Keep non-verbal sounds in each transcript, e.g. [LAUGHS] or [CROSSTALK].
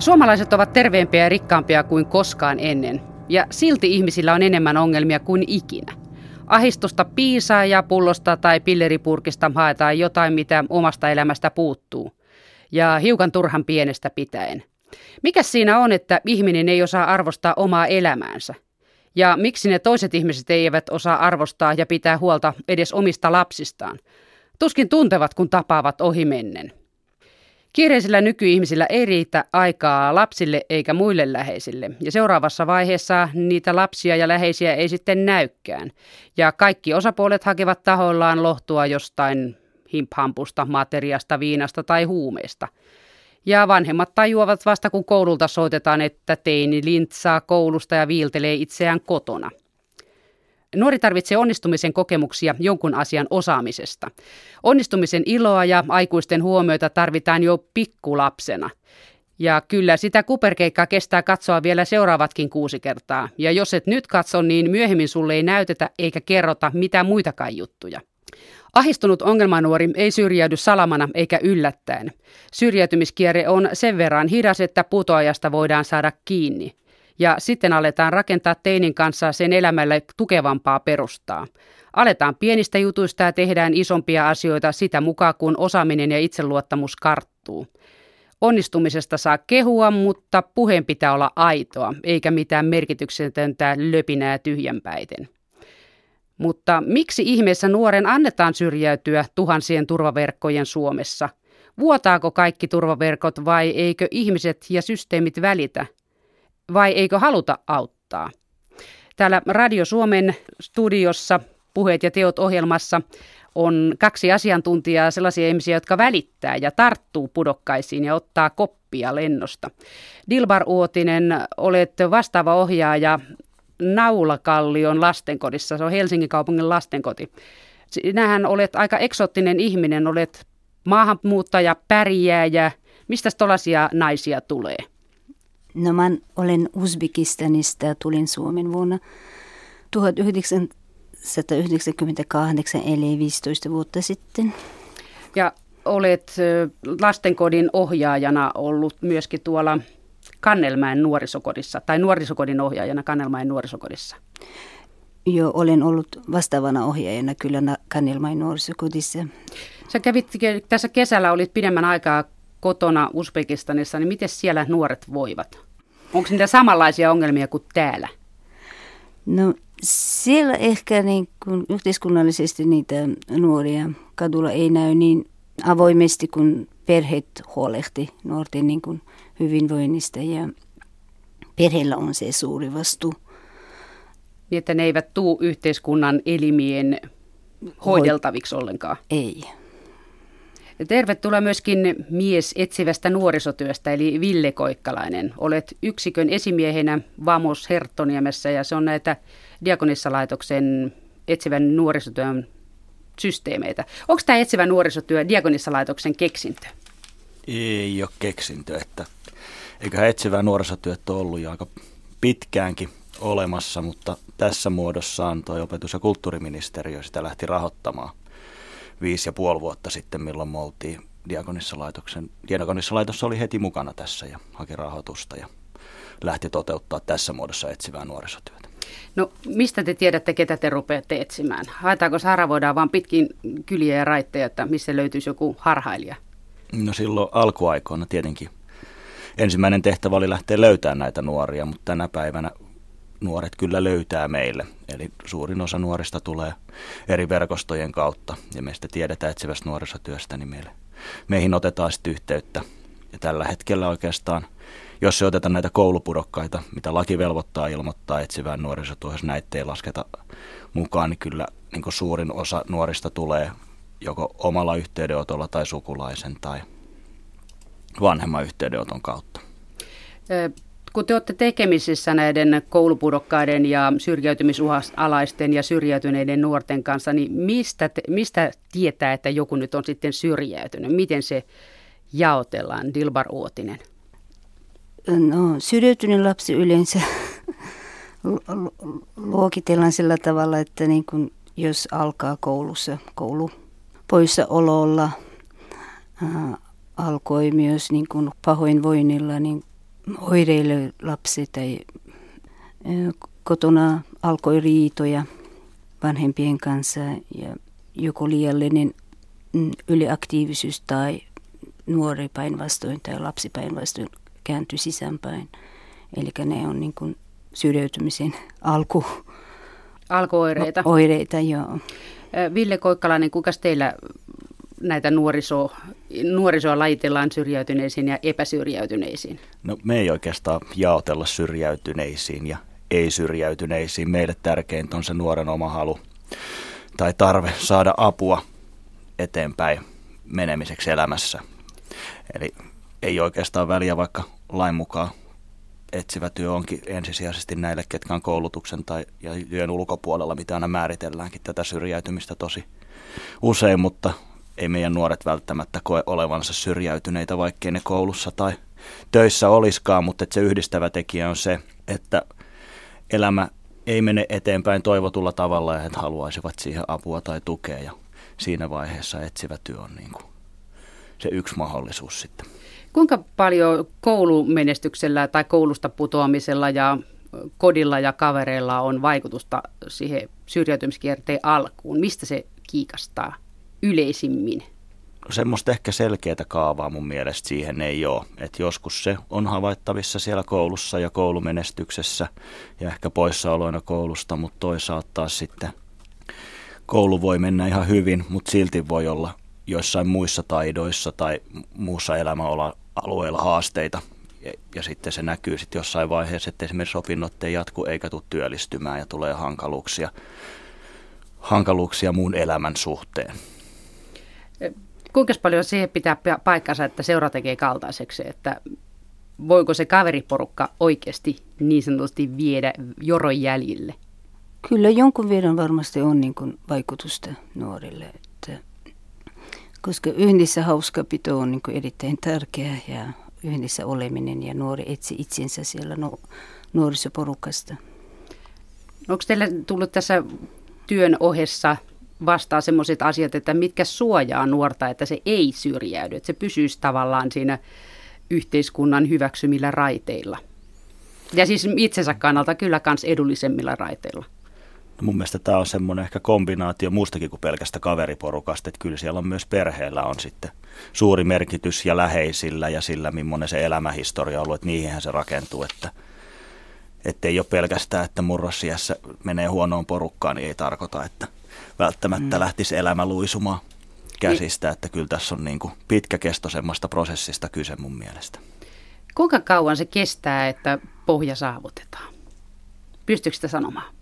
Suomalaiset ovat terveempiä ja rikkaampia kuin koskaan ennen. Ja silti ihmisillä on enemmän ongelmia kuin ikinä. Ahistusta piisaa ja pullosta tai pilleripurkista haetaan jotain, mitä omasta elämästä puuttuu. Ja hiukan turhan pienestä pitäen. Mikä siinä on, että ihminen ei osaa arvostaa omaa elämäänsä? Ja miksi ne toiset ihmiset eivät osaa arvostaa ja pitää huolta edes omista lapsistaan? Tuskin tuntevat, kun tapaavat ohimennen. Kiireisillä nykyihmisillä ei riitä aikaa lapsille eikä muille läheisille. Ja seuraavassa vaiheessa niitä lapsia ja läheisiä ei sitten näykään. Ja kaikki osapuolet hakevat tahollaan lohtua jostain himphampusta, materiasta, viinasta tai huumeista. Ja vanhemmat tajuavat vasta kun koululta soitetaan, että teini lintsaa koulusta ja viiltelee itseään kotona. Nuori tarvitsee onnistumisen kokemuksia jonkun asian osaamisesta. Onnistumisen iloa ja aikuisten huomioita tarvitaan jo pikkulapsena. Ja kyllä sitä kuperkeikkaa kestää katsoa vielä seuraavatkin kuusi kertaa. Ja jos et nyt katso, niin myöhemmin sulle ei näytetä eikä kerrota mitään muitakaan juttuja. Ahistunut ongelmanuori ei syrjäydy salamana eikä yllättäen. Syrjäytymiskierre on sen verran hidas, että putoajasta voidaan saada kiinni ja sitten aletaan rakentaa teinin kanssa sen elämälle tukevampaa perustaa. Aletaan pienistä jutuista ja tehdään isompia asioita sitä mukaan, kun osaaminen ja itseluottamus karttuu. Onnistumisesta saa kehua, mutta puheen pitää olla aitoa, eikä mitään merkityksetöntä löpinää tyhjänpäiten. Mutta miksi ihmeessä nuoren annetaan syrjäytyä tuhansien turvaverkkojen Suomessa? Vuotaako kaikki turvaverkot vai eikö ihmiset ja systeemit välitä? Vai eikö haluta auttaa? Täällä Radio Suomen studiossa Puheet ja teot ohjelmassa on kaksi asiantuntijaa, sellaisia ihmisiä, jotka välittää ja tarttuu pudokkaisiin ja ottaa koppia lennosta. Dilbar Uotinen, olet vastaava ohjaaja Naulakallion lastenkodissa, se on Helsingin kaupungin lastenkoti. Sinähän olet aika eksoottinen ihminen, olet maahanmuuttaja, pärjääjä. Mistä tuollaisia naisia tulee? No mä olen Uzbekistanista ja tulin Suomen vuonna 1998 eli 15 vuotta sitten. Ja olet lastenkodin ohjaajana ollut myöskin tuolla Kannelmäen nuorisokodissa, tai nuorisokodin ohjaajana Kannelmäen nuorisokodissa. Joo, olen ollut vastaavana ohjaajana kyllä Kannelmäen nuorisokodissa. Sä kävit tässä kesällä, olit pidemmän aikaa kotona Uzbekistanissa, niin miten siellä nuoret voivat? Onko niitä samanlaisia ongelmia kuin täällä? No siellä ehkä niin kuin yhteiskunnallisesti niitä nuoria kadulla ei näy niin avoimesti, kun perheet huolehti nuorten niin kuin hyvinvoinnista ja perheellä on se suuri vastuu. Niin, että ne eivät tuu yhteiskunnan elimien hoideltaviksi ollenkaan? Ei. Tervetuloa myöskin mies etsivästä nuorisotyöstä, eli Ville Koikkalainen. Olet yksikön esimiehenä Vamos Herttoniemessä ja se on näitä Diakonissalaitoksen etsivän nuorisotyön systeemeitä. Onko tämä etsivä nuorisotyö Diakonissalaitoksen keksintö? Ei ole keksintö, että eiköhän etsivää nuorisotyöt ole ollut jo aika pitkäänkin olemassa, mutta tässä muodossaan tuo opetus- ja kulttuuriministeriö sitä lähti rahoittamaan viisi ja puoli vuotta sitten, milloin me oltiin Diakonissalaitoksen. Diakonissa oli heti mukana tässä ja haki rahoitusta ja lähti toteuttaa tässä muodossa etsivää nuorisotyötä. No mistä te tiedätte, ketä te rupeatte etsimään? Haetaanko haravoidaan vaan pitkin kyliä ja raitteja, että missä löytyisi joku harhailija? No silloin alkuaikoina tietenkin. Ensimmäinen tehtävä oli lähteä löytämään näitä nuoria, mutta tänä päivänä nuoret kyllä löytää meille. Eli suurin osa nuorista tulee eri verkostojen kautta ja meistä tiedetään etsivästä nuorisotyöstä, niin meille, meihin otetaan sitten yhteyttä. Ja tällä hetkellä oikeastaan, jos se otetaan näitä koulupudokkaita, mitä laki velvoittaa ilmoittaa etsivään nuorisotyöhön, näitä ei lasketa mukaan, niin kyllä niin suurin osa nuorista tulee joko omalla yhteydenotolla tai sukulaisen tai vanhemman yhteydenoton kautta kun te olette tekemisissä näiden koulupudokkaiden ja syrjäytymisalaisten ja syrjäytyneiden nuorten kanssa, niin mistä, te, mistä tietää, että joku nyt on sitten syrjäytynyt? Miten se jaotellaan, Dilbar Uotinen? No, syrjäytynyt lapsi yleensä luokitellaan sillä tavalla, että niin kun, jos alkaa koulussa, koulu poissaololla, ää, alkoi myös niin kun pahoinvoinnilla, niin oireille lapsi tai kotona alkoi riitoja vanhempien kanssa ja joko liiallinen mm, yliaktiivisuus tai nuori päinvastoin tai lapsi päinvastoin kääntyi sisäänpäin. Eli ne on niin kuin syrjäytymisen alku. Alkuoireita. Oireita, joo. Ville Koikkalainen, kuinka teillä näitä nuoriso, nuorisoa lajitellaan syrjäytyneisiin ja epäsyrjäytyneisiin? No me ei oikeastaan jaotella syrjäytyneisiin ja ei-syrjäytyneisiin. Meille tärkeintä on se nuoren oma halu tai tarve saada apua eteenpäin menemiseksi elämässä. Eli ei oikeastaan väliä, vaikka lain mukaan etsivä työ onkin ensisijaisesti näille, ketkä on koulutuksen tai ja työn ulkopuolella, mitä aina määritelläänkin tätä syrjäytymistä tosi usein, mutta ei meidän nuoret välttämättä koe olevansa syrjäytyneitä, vaikkei ne koulussa tai töissä olisikaan, mutta se yhdistävä tekijä on se, että elämä ei mene eteenpäin toivotulla tavalla ja he haluaisivat siihen apua tai tukea ja siinä vaiheessa etsivä työ on niin kuin se yksi mahdollisuus sitten. Kuinka paljon koulumenestyksellä tai koulusta putoamisella ja kodilla ja kavereilla on vaikutusta siihen syrjäytymiskierteen alkuun? Mistä se kiikastaa yleisimmin? Semmoista ehkä selkeää kaavaa mun mielestä siihen ei ole. Et joskus se on havaittavissa siellä koulussa ja koulumenestyksessä ja ehkä poissaoloina koulusta, mutta toisaalta taas sitten koulu voi mennä ihan hyvin, mutta silti voi olla joissain muissa taidoissa tai muussa elämäalueella haasteita. Ja, ja sitten se näkyy sitten jossain vaiheessa, että esimerkiksi opinnot ei jatku eikä tule työllistymään ja tulee hankaluuksia, hankaluuksia muun elämän suhteen. Kuinka paljon siihen pitää paikkansa, että seura tekee kaltaiseksi, että voiko se kaveriporukka oikeasti niin sanotusti viedä joron jäljille? Kyllä jonkun verran varmasti on niin kuin vaikutusta nuorille, että, koska yhdessä hauskapito on niin kuin erittäin tärkeää ja yhdessä oleminen ja nuori etsi itsensä siellä no, nuorisoporukasta. Onko teille tullut tässä työn ohessa vastaa sellaiset asiat, että mitkä suojaa nuorta, että se ei syrjäydy, että se pysyisi tavallaan siinä yhteiskunnan hyväksymillä raiteilla. Ja siis itsensä kannalta kyllä myös edullisemmilla raiteilla. No mun mielestä tämä on semmoinen ehkä kombinaatio muustakin kuin pelkästä kaveriporukasta, että kyllä siellä on myös perheellä on sitten suuri merkitys ja läheisillä ja sillä, millainen se elämähistoria on ollut, että niihinhän se rakentuu, että että ei ole pelkästään, että murrosiässä menee huonoon porukkaan, niin ei tarkoita, että välttämättä mm. lähtisi elämä luisumaan käsistä, niin. että kyllä tässä on niin kuin pitkäkestoisemmasta prosessista kyse mun mielestä. Kuinka kauan se kestää, että pohja saavutetaan? Pystyykö sitä sanomaan?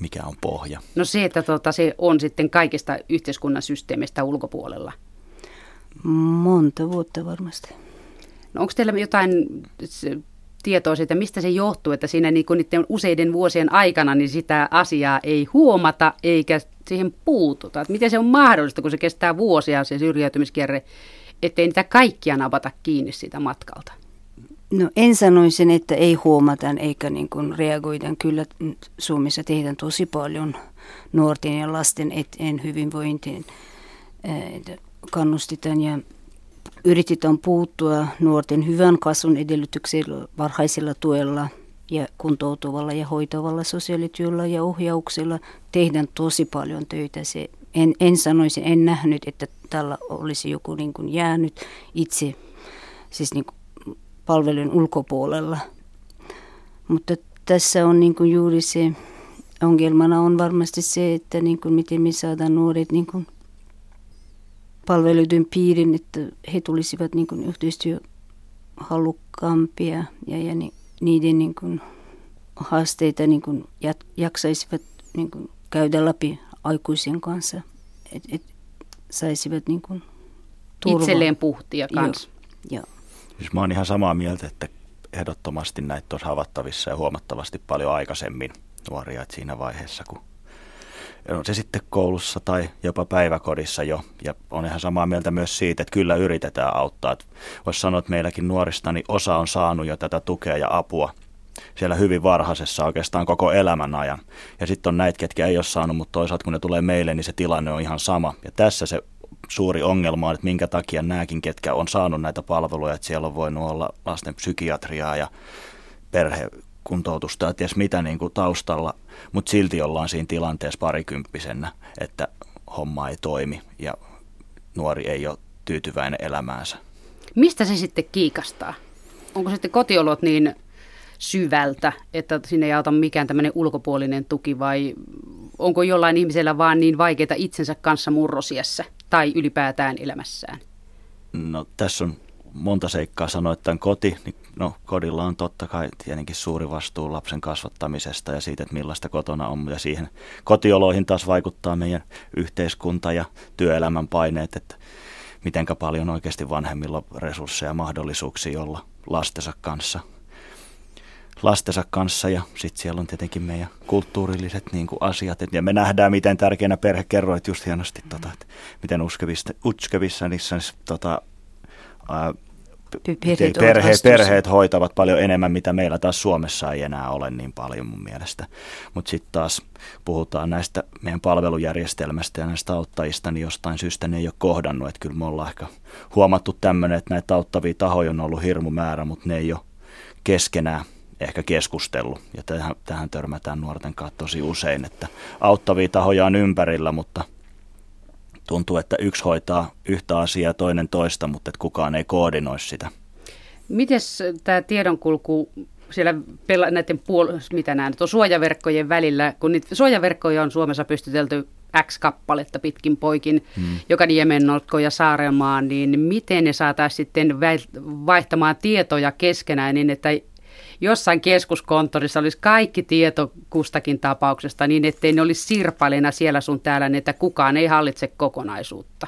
Mikä on pohja? No se, että tuota, se on sitten kaikista yhteiskunnan systeemistä ulkopuolella. Monta vuotta varmasti. No onko teillä jotain tietoa siitä, mistä se johtuu, että siinä niin kuin niiden useiden vuosien aikana niin sitä asiaa ei huomata eikä siihen puututa. Että miten se on mahdollista, kun se kestää vuosia se syrjäytymiskierre, ettei niitä kaikkia napata kiinni siitä matkalta? No en sanoisin, että ei huomata eikä niin kuin reagoida. Kyllä Suomessa tehdään tosi paljon nuorten ja lasten eteen hyvinvointiin. Kannustetaan ja yritetään puuttua nuorten hyvän kasvun edellytyksillä varhaisella tuella ja kuntoutuvalla ja hoitavalla sosiaalityöllä ja ohjauksella tehdään tosi paljon töitä. Se, en, en sanoisi, en nähnyt, että tällä olisi joku niin kuin jäänyt itse siis niin kuin palvelun ulkopuolella. Mutta tässä on niin kuin juuri se, ongelmana on varmasti se, että niin kuin miten me saadaan nuoret niin kuin palveluiden piirin, että he tulisivat niin kuin yhteistyöhalukkaampia ja, ja ni, niiden niin kuin haasteita niin kuin jaksaisivat niin kuin käydä läpi aikuisien kanssa, että et saisivat niin kuin turva. Itselleen puhtia kanssa. Joo, joo. Siis mä oon ihan samaa mieltä, että ehdottomasti näitä on havattavissa ja huomattavasti paljon aikaisemmin nuoria, että siinä vaiheessa, kun on se sitten koulussa tai jopa päiväkodissa jo. Ja on ihan samaa mieltä myös siitä, että kyllä yritetään auttaa. Voisi sanoa, että meilläkin nuorista niin osa on saanut jo tätä tukea ja apua siellä hyvin varhaisessa oikeastaan koko elämän ajan. Ja sitten on näitä, ketkä ei ole saanut, mutta toisaalta kun ne tulee meille, niin se tilanne on ihan sama. Ja tässä se suuri ongelma on, että minkä takia nämäkin, ketkä on saanut näitä palveluja, että siellä on voinut olla lasten psykiatriaa ja perhekuntoutusta ja ties mitä niin kuin taustalla, mutta silti ollaan siinä tilanteessa parikymppisenä, että homma ei toimi ja nuori ei ole tyytyväinen elämäänsä. Mistä se sitten kiikastaa? Onko sitten kotiolot niin syvältä, että sinne ei auta mikään tämmöinen ulkopuolinen tuki vai onko jollain ihmisellä vaan niin vaikeita itsensä kanssa murrosiessä tai ylipäätään elämässään? No tässä on monta seikkaa sanoa, että koti, niin no kodilla on totta kai tietenkin suuri vastuu lapsen kasvattamisesta ja siitä, että millaista kotona on. Ja siihen kotioloihin taas vaikuttaa meidän yhteiskunta ja työelämän paineet, että mitenkä paljon oikeasti vanhemmilla on resursseja ja mahdollisuuksia olla lastensa kanssa lastensa kanssa ja sitten siellä on tietenkin meidän kulttuurilliset niin kuin asiat. Ja me nähdään, miten tärkeänä perhe kerroit just hienosti, tota, että miten uskevissa, niissä tota, ää, perheet, perheet, perheet hoitavat paljon enemmän, mitä meillä taas Suomessa ei enää ole niin paljon mun mielestä. Mutta sitten taas puhutaan näistä meidän palvelujärjestelmästä ja näistä auttajista, niin jostain syystä ne ei ole kohdannut. Että kyllä me ollaan ehkä huomattu tämmöinen, että näitä auttavia tahoja on ollut hirmu määrä, mutta ne ei ole keskenään ehkä keskustellut. Ja tähän, tähän törmätään nuorten kanssa tosi usein, että auttavia tahoja on ympärillä, mutta tuntuu, että yksi hoitaa yhtä asiaa, toinen toista, mutta että kukaan ei koordinoi sitä. Miten tämä tiedonkulku siellä pela, näiden puol- mitä nämä on suojaverkkojen välillä, kun niitä suojaverkkoja on Suomessa pystytelty X kappaletta pitkin poikin, hmm. joka Niemennokko ja Saarenmaan, niin miten ne saataisiin sitten vaihtamaan tietoja keskenään niin, että jossain keskuskonttorissa olisi kaikki tieto kustakin tapauksesta niin, ettei ne olisi sirpaleina siellä sun täällä, niin että kukaan ei hallitse kokonaisuutta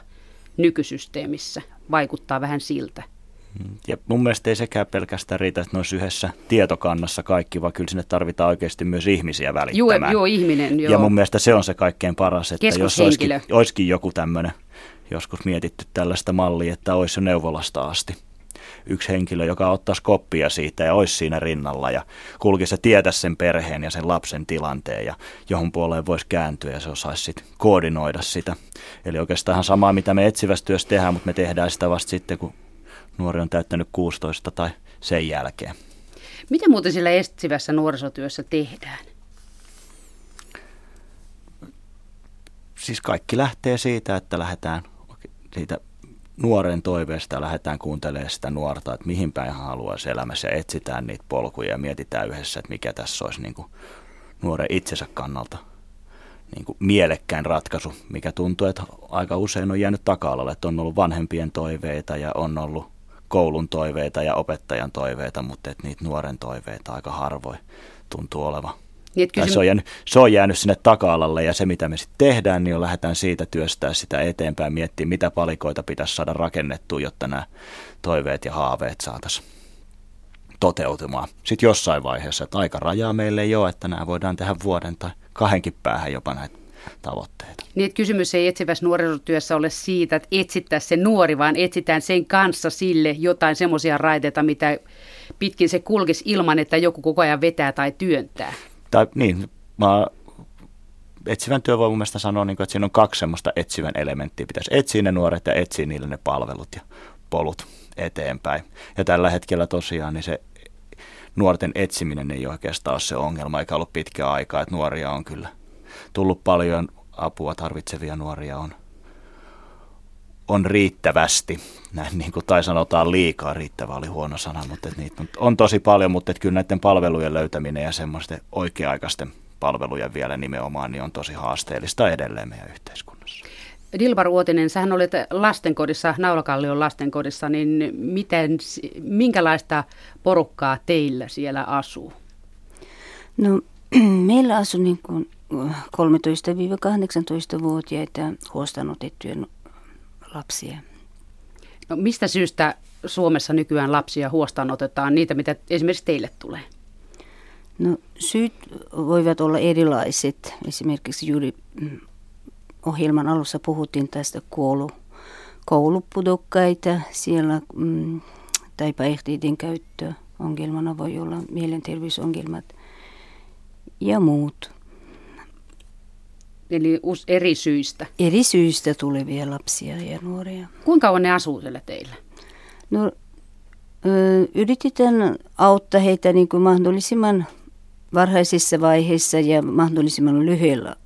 nykysysteemissä. Vaikuttaa vähän siltä. Mm. Ja mun mielestä ei sekään pelkästään riitä, että ne olisi yhdessä tietokannassa kaikki, vaan kyllä sinne tarvitaan oikeasti myös ihmisiä välittämään. Joo, joo ihminen. Joo. Ja mun mielestä se on se kaikkein paras, että jos olisikin, olisikin joku tämmöinen, joskus mietitty tällaista mallia, että olisi jo neuvolasta asti yksi henkilö, joka ottaisi koppia siitä ja olisi siinä rinnalla ja kulkisi ja tietäisi sen perheen ja sen lapsen tilanteen ja johon puoleen voisi kääntyä ja se osaisi sitten koordinoida sitä. Eli oikeastaan samaa, mitä me etsivässä työssä tehdään, mutta me tehdään sitä vasta sitten, kun nuori on täyttänyt 16 tai sen jälkeen. Mitä muuten sillä etsivässä nuorisotyössä tehdään? Siis kaikki lähtee siitä, että lähdetään siitä nuoren toiveesta lähdetään kuuntelemaan sitä nuorta, että mihin päin hän haluaisi elämässä ja etsitään niitä polkuja ja mietitään yhdessä, että mikä tässä olisi niin kuin nuoren itsensä kannalta niin kuin mielekkäin ratkaisu, mikä tuntuu, että aika usein on jäänyt taka-alalle, että on ollut vanhempien toiveita ja on ollut koulun toiveita ja opettajan toiveita, mutta että niitä nuoren toiveita aika harvoin tuntuu olevan. Niin, kysym- se, on jäänyt, se on jäänyt sinne taka-alalle ja se mitä me sitten tehdään, niin on lähdetään siitä työstää sitä eteenpäin, miettiä mitä palikoita pitäisi saada rakennettua, jotta nämä toiveet ja haaveet saataisiin toteutumaan. Sitten jossain vaiheessa, että aika rajaa meille ei ole, että nämä voidaan tehdä vuoden tai kahdenkin päähän jopa näitä tavoitteita. Niin, että kysymys ei etsivässä nuorisotyössä ole siitä, että etsittäisiin se nuori, vaan etsitään sen kanssa sille jotain semmoisia raiteita, mitä pitkin se kulkisi ilman, että joku koko ajan vetää tai työntää tai niin, mä etsivän työvoiman mielestä sanoo, niin kuin, että siinä on kaksi semmoista etsivän elementtiä. Pitäisi etsiä ne nuoret ja etsiä niille ne palvelut ja polut eteenpäin. Ja tällä hetkellä tosiaan niin se nuorten etsiminen ei oikeastaan ole se ongelma, eikä ollut pitkä aikaa, että nuoria on kyllä tullut paljon apua tarvitsevia nuoria on, on riittävästi. Näin niin kuin, tai sanotaan liikaa, riittävä oli huono sana, mutta että niitä on, tosi paljon, mutta että kyllä näiden palvelujen löytäminen ja semmoisten oikea-aikaisten palvelujen vielä nimenomaan niin on tosi haasteellista edelleen meidän yhteiskunnassa. Dilbar Uotinen, sähän olet lastenkodissa, Naulakallion lastenkodissa, niin miten, minkälaista porukkaa teillä siellä asuu? No [CLEARS THROAT] meillä asuu niin kuin 13-18-vuotiaita huostaanotettuja lapsia. No, mistä syystä Suomessa nykyään lapsia huostaan otetaan niitä, mitä esimerkiksi teille tulee? No syyt voivat olla erilaiset. Esimerkiksi juuri mm, ohjelman alussa puhuttiin tästä koulu, koulupudokkaita siellä mm, tai päihteiden käyttö. Ongelmana voi olla mielenterveysongelmat ja muut. Eli eri syistä? Eri syistä tulevia lapsia ja nuoria. Kuinka kauan ne asuu siellä teillä? No, yritetään auttaa heitä niin kuin mahdollisimman varhaisissa vaiheissa ja mahdollisimman lyhyellä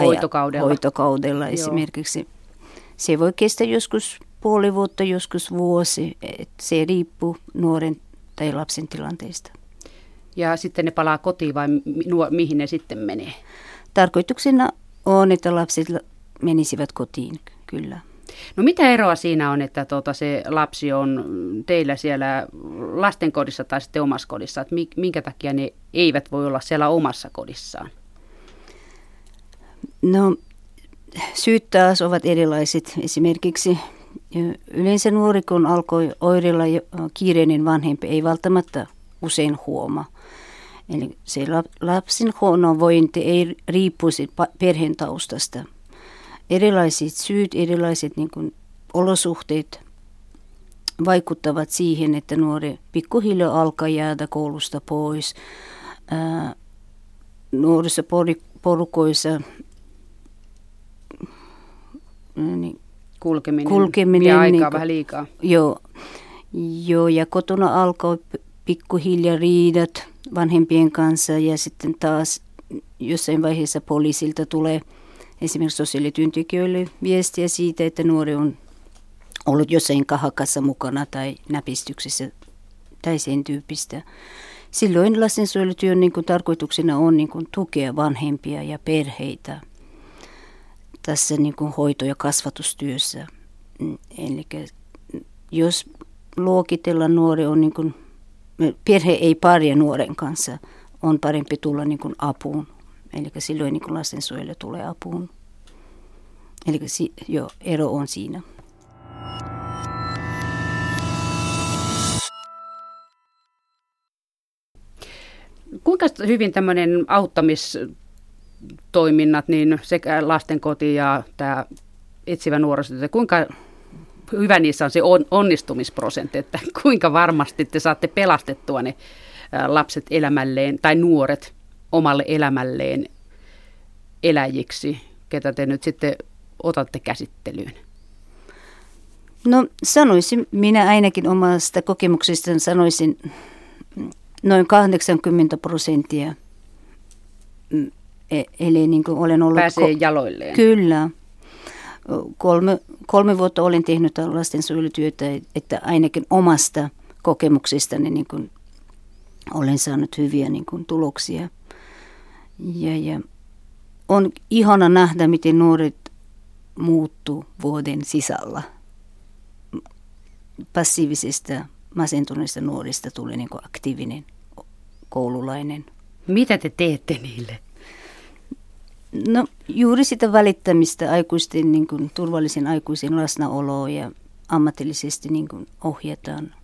hoitokaudella, hoitokaudella esimerkiksi. Se voi kestää joskus puoli vuotta, joskus vuosi. Se riippuu nuoren tai lapsen tilanteesta. Ja sitten ne palaa kotiin vai mihin ne sitten menee? Tarkoituksena on, että lapset menisivät kotiin, kyllä. No mitä eroa siinä on, että tuota, se lapsi on teillä siellä lastenkodissa tai sitten omassa kodissa? Että minkä takia ne eivät voi olla siellä omassa kodissaan? No syyt taas ovat erilaiset. Esimerkiksi yleensä nuori, kun alkoi oirilla kiireinen vanhempi, ei välttämättä usein huomaa. Eli se lapsen huonovointi ei riippuisi perheen taustasta. Erilaiset syyt, erilaiset niin kuin, olosuhteet vaikuttavat siihen, että nuori pikkuhiljaa alkaa jäädä koulusta pois. Ää, nuorissa porukoissa niin, kulkeminen, kulkeminen vie aikaa niin, vähän liikaa. Joo, joo, ja kotona alkoi pikkuhiljaa riidat vanhempien kanssa ja sitten taas jossain vaiheessa poliisilta tulee esimerkiksi sosiaalityöntekijöille viestiä siitä, että nuori on ollut jossain kahakassa mukana tai näpistyksessä tai sen tyyppistä. Silloin lastensuojelutyön niin kuin, tarkoituksena on niin kuin, tukea vanhempia ja perheitä tässä niin kuin, hoito- ja kasvatustyössä. Mm, eli jos luokitellaan nuori on niin kuin, perhe ei pärjää nuoren kanssa, on parempi tulla niin kuin apuun. Eli silloin niin lastensuojelu tulee apuun. Eli si, jo, ero on siinä. Kuinka hyvin tämmöinen auttamistoiminnat, niin sekä lastenkoti ja tämä etsivä nuorisotyö, kuinka hyvä niissä on se on, onnistumisprosentti, että [LAUGHS] kuinka varmasti te saatte pelastettua ne lapset elämälleen tai nuoret omalle elämälleen eläjiksi, ketä te nyt sitten otatte käsittelyyn? No sanoisin, minä ainakin omasta kokemuksesta sanoisin noin 80 prosenttia. Mm, e, eli niin kuin olen ollut... Pääsee ko- jaloilleen. Kyllä kolme, kolme vuotta olen tehnyt lastensuojelutyötä, että ainakin omasta kokemuksestani niin kuin olen saanut hyviä niin kuin tuloksia. Ja, ja on ihana nähdä, miten nuoret muuttuu vuoden sisällä. Passiivisesta, masentuneista nuorista tulee niin kuin aktiivinen koululainen. Mitä te teette niille? No juuri sitä välittämistä aikuisten niin kuin, turvallisen aikuisen läsnäoloa ja ammatillisesti niin kuin, ohjataan,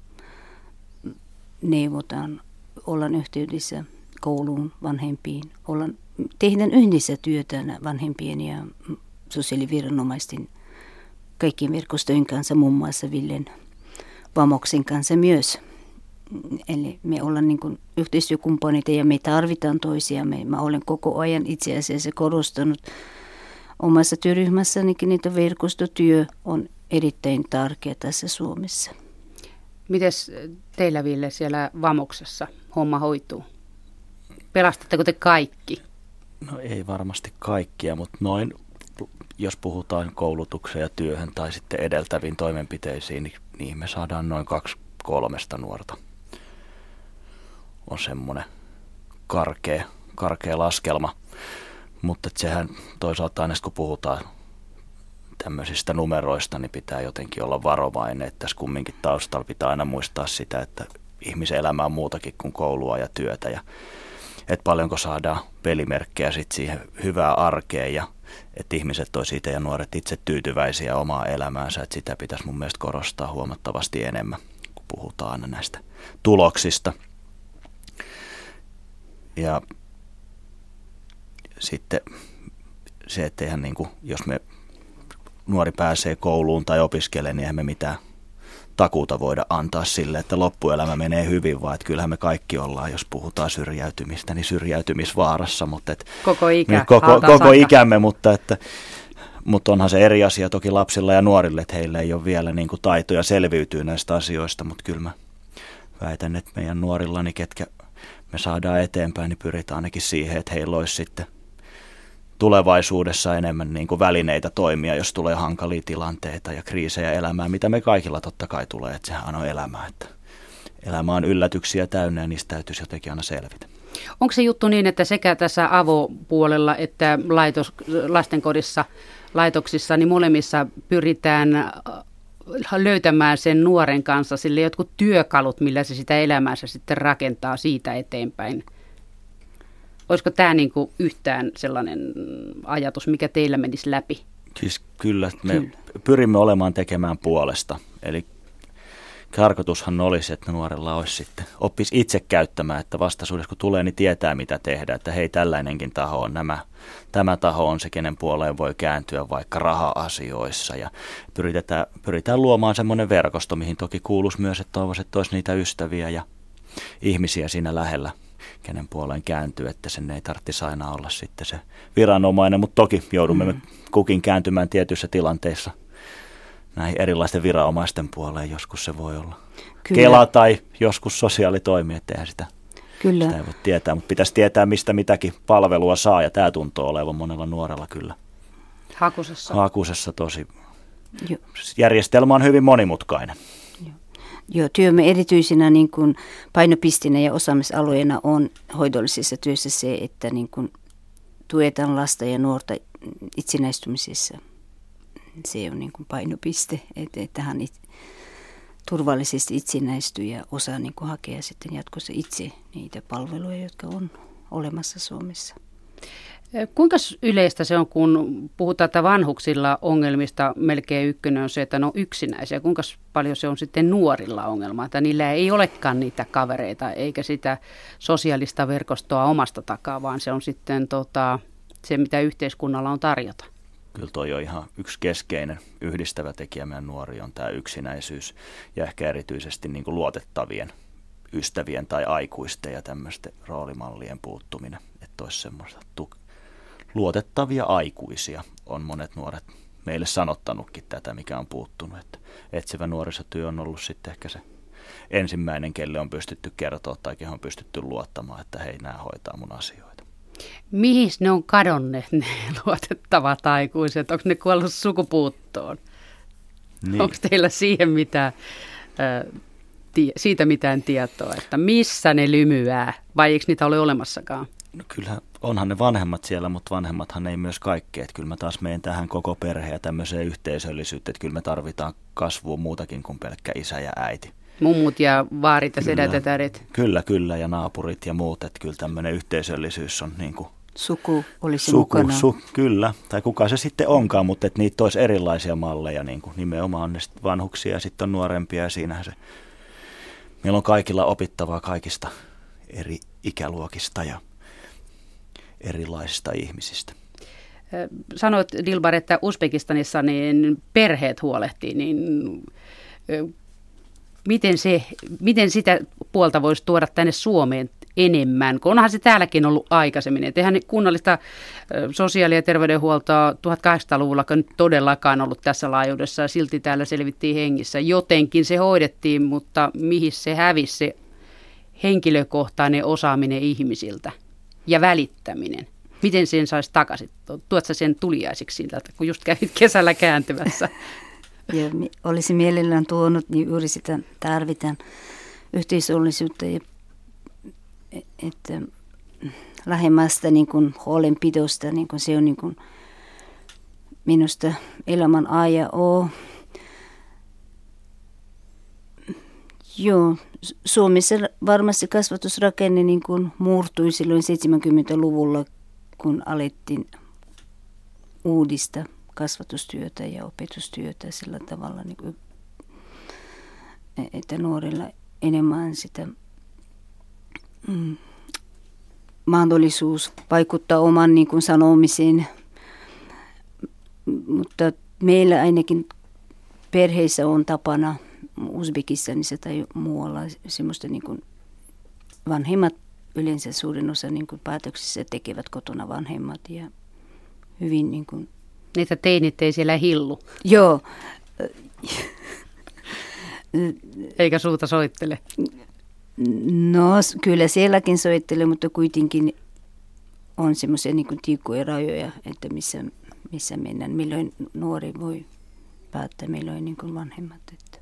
neuvotaan, ollaan yhteydessä kouluun, vanhempiin, ollaan, tehdään yhdessä työtä vanhempien ja sosiaaliviranomaisten kaikkien verkostojen kanssa, muun muassa Villen Vamoksen kanssa myös. Eli me ollaan niin kuin yhteistyökumppaneita ja me tarvitaan toisiamme. Mä olen koko ajan itse asiassa korostanut omassa työryhmässänikin, että verkostotyö on erittäin tärkeä tässä Suomessa. Miten teillä Ville siellä Vamoksessa homma hoituu? Pelastatteko te kaikki? No ei varmasti kaikkia, mutta noin, jos puhutaan koulutukseen ja työhön tai sitten edeltäviin toimenpiteisiin, niin niihin me saadaan noin kaksi kolmesta nuorta on semmoinen karkea, karkea laskelma. Mutta sehän toisaalta aina kun puhutaan tämmöisistä numeroista, niin pitää jotenkin olla varovainen. Että tässä kumminkin taustalla pitää aina muistaa sitä, että ihmisen elämä on muutakin kuin koulua ja työtä. Ja että paljonko saadaan pelimerkkejä sit siihen hyvää arkeen ja että ihmiset olisi itse ja nuoret itse tyytyväisiä omaa elämäänsä. Että sitä pitäisi mun mielestä korostaa huomattavasti enemmän, kun puhutaan aina näistä tuloksista – ja sitten se, että eihän niin kuin, jos me nuori pääsee kouluun tai opiskelee, niin eihän me mitään takuuta voida antaa sille, että loppuelämä menee hyvin, vaan että kyllähän me kaikki ollaan, jos puhutaan syrjäytymistä, niin syrjäytymisvaarassa. Mutta et, koko ikä. Niin koko, koko ikämme, mutta että mutta onhan se eri asia toki lapsilla ja nuorille, että heillä ei ole vielä niin kuin taitoja selviytyä näistä asioista, mutta kyllä mä väitän, että meidän nuorillani, ketkä me saadaan eteenpäin, niin pyritään ainakin siihen, että heillä olisi sitten tulevaisuudessa enemmän niin kuin välineitä toimia, jos tulee hankalia tilanteita ja kriisejä elämään, mitä me kaikilla totta kai tulee, että sehän on elämä, että elämä on yllätyksiä täynnä ja niistä täytyisi jotenkin aina selvitä. Onko se juttu niin, että sekä tässä avopuolella että laitos, lastenkodissa, laitoksissa, niin molemmissa pyritään löytämään sen nuoren kanssa sille jotkut työkalut, millä se sitä elämäänsä sitten rakentaa siitä eteenpäin? Olisiko tämä niin kuin yhtään sellainen ajatus, mikä teillä menisi läpi? Siis kyllä, me kyllä. pyrimme olemaan tekemään puolesta. Eli tarkoitushan olisi, että nuorella olisi sitten, oppisi itse käyttämään, että vastaisuudessa kun tulee, niin tietää mitä tehdä, että hei tällainenkin taho on nämä, tämä taho on se, kenen puoleen voi kääntyä vaikka raha-asioissa. Ja pyritään, pyritään luomaan semmoinen verkosto, mihin toki kuuluisi myös, että toivoisi, että olisi niitä ystäviä ja ihmisiä siinä lähellä, kenen puoleen kääntyy, että sen ei tarvitsisi aina olla sitten se viranomainen, mutta toki joudumme mm. kukin kääntymään tietyissä tilanteissa – näihin erilaisten viranomaisten puoleen. Joskus se voi olla Kyllä. Kela tai joskus sosiaalitoimi, eihän sitä, kyllä. sitä ei voi tietää. Mutta pitäisi tietää, mistä mitäkin palvelua saa, ja tämä tuntuu olevan monella nuorella kyllä. Hakusessa. Hakusessa tosi. Joo. Järjestelmä on hyvin monimutkainen. Joo, työmme erityisinä niin kuin painopistinä ja osaamisalueena on hoidollisessa työssä se, että niin kuin tuetaan lasta ja nuorta itsenäistymisessä se on niin kuin painopiste, että, että hän it, turvallisesti itsenäistyy ja osaa niin kuin hakea sitten jatkossa itse niitä palveluja, jotka on olemassa Suomessa. Kuinka yleistä se on, kun puhutaan, että vanhuksilla ongelmista melkein ykkönen on se, että ne on yksinäisiä. Kuinka paljon se on sitten nuorilla ongelma, että niillä ei olekaan niitä kavereita eikä sitä sosiaalista verkostoa omasta takaa, vaan se on sitten tota, se, mitä yhteiskunnalla on tarjota kyllä toi on ihan yksi keskeinen yhdistävä tekijä. Meidän nuori on tämä yksinäisyys ja ehkä erityisesti niin kuin luotettavien ystävien tai aikuisten ja tämmöisten roolimallien puuttuminen, että olisi semmoista tu- luotettavia aikuisia on monet nuoret meille sanottanutkin tätä, mikä on puuttunut, että etsivä nuorisotyö on ollut sitten ehkä se ensimmäinen, kelle on pystytty kertoa tai kehen on pystytty luottamaan, että hei, nämä hoitaa mun asioita. Mihin ne on kadonneet ne [LAUGHS] luotettavat aikuiset? Onko ne kuollut sukupuuttoon? Niin. Onko teillä siihen mitään, äh, tie, siitä mitään tietoa, että missä ne lymyää vai eikö niitä ole olemassakaan? No kyllä onhan ne vanhemmat siellä, mutta vanhemmathan ei myös kaikkea. Että kyllä mä taas menen tähän koko perhe ja tämmöiseen yhteisöllisyyteen, että kyllä me tarvitaan kasvua muutakin kuin pelkkä isä ja äiti. Mummut ja vaarit ja sedät ja tärit. Kyllä, kyllä, ja naapurit ja muut. Että kyllä tämmöinen yhteisöllisyys on niin kuin Suku olisi suku, mukana. Su, kyllä, tai kuka se sitten onkaan, mutta että niitä olisi erilaisia malleja, niin kuin nimenomaan ne vanhuksia ja sitten on nuorempia ja siinähän se, meillä on kaikilla opittavaa kaikista eri ikäluokista ja erilaisista ihmisistä. Sanoit Dilbar, että Uzbekistanissa niin perheet huolehtii, niin miten, se, miten sitä puolta voisi tuoda tänne Suomeen enemmän, kun onhan se täälläkin ollut aikaisemmin. Et eihän kunnallista sosiaali- ja terveydenhuoltoa 1800-luvulla nyt todellakaan ollut tässä laajuudessa ja silti täällä selvittiin hengissä. Jotenkin se hoidettiin, mutta mihin se hävisi se henkilökohtainen osaaminen ihmisiltä ja välittäminen? Miten sen saisi takaisin? Tuot sen tuliaisiksi siltä, kun just kävit kesällä kääntymässä? [LAUGHS] Ja olisi mielellään tuonut, niin juuri sitä tarvitaan yhteisöllisyyttä ja että lähemmästä niin kuin huolenpidosta, niin kuin se on niin kuin minusta elämän A ja O. Joo, Suomessa varmasti kasvatusrakenne niin kuin murtui silloin 70-luvulla, kun alettiin uudista kasvatustyötä ja opetustyötä sillä tavalla, niin kuin, että nuorilla enemmän sitä mm, mahdollisuus vaikuttaa oman niin kuin sanomiseen. Mutta meillä ainakin perheissä on tapana Uzbekistanissa tai muualla semmoista niin kuin vanhemmat yleensä suurin osa niin kuin päätöksissä tekevät kotona vanhemmat ja hyvin niin kuin... Niitä teinit ei siellä hillu. Joo. Eikä suuta soittele. No kyllä sielläkin soittelee, mutta kuitenkin on semmoisia niin tiukkoja rajoja, että missä, missä mennään, milloin nuori voi päättää, milloin niin kuin vanhemmat. Että.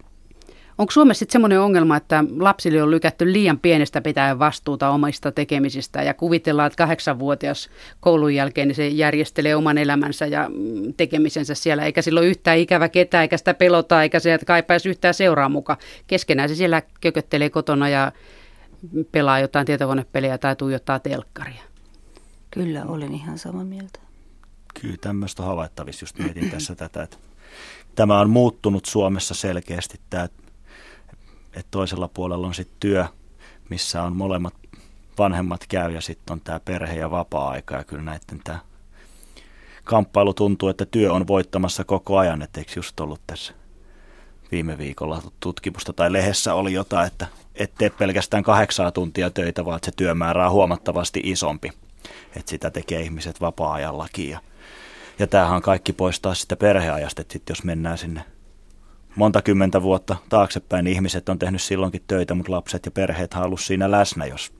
Onko Suomessa sitten semmoinen ongelma, että lapsille on lykätty liian pienestä pitää vastuuta omista tekemisistä ja kuvitellaan, että kahdeksanvuotias koulun jälkeen niin se järjestelee oman elämänsä ja mm, tekemisensä siellä, eikä silloin yhtään ikävä ketään, eikä sitä pelota, eikä se kaipaisi yhtään seuraa mukaan. Keskenään se siellä kököttelee kotona ja pelaa jotain tietokonepeliä tai tuijottaa telkkaria. Kyllä, olen ihan samaa mieltä. Kyllä tämmöistä havaittavissa, just mietin tässä tätä, että tämä on muuttunut Suomessa selkeästi, tämä, että toisella puolella on sitten työ, missä on molemmat vanhemmat käy ja sitten on tämä perhe ja vapaa-aika ja kyllä näiden tämä kamppailu tuntuu, että työ on voittamassa koko ajan, että eikö just ollut tässä viime viikolla tutkimusta tai lehdessä oli jotain, että ettei pelkästään kahdeksaa tuntia töitä, vaan että se työmäärä on huomattavasti isompi että sitä tekee ihmiset vapaa-ajallakin. Ja, ja tämähän kaikki poistaa sitä perheajasta, että sit jos mennään sinne monta kymmentä vuotta taaksepäin, niin ihmiset on tehnyt silloinkin töitä, mutta lapset ja perheet haluaisivat siinä läsnä, jos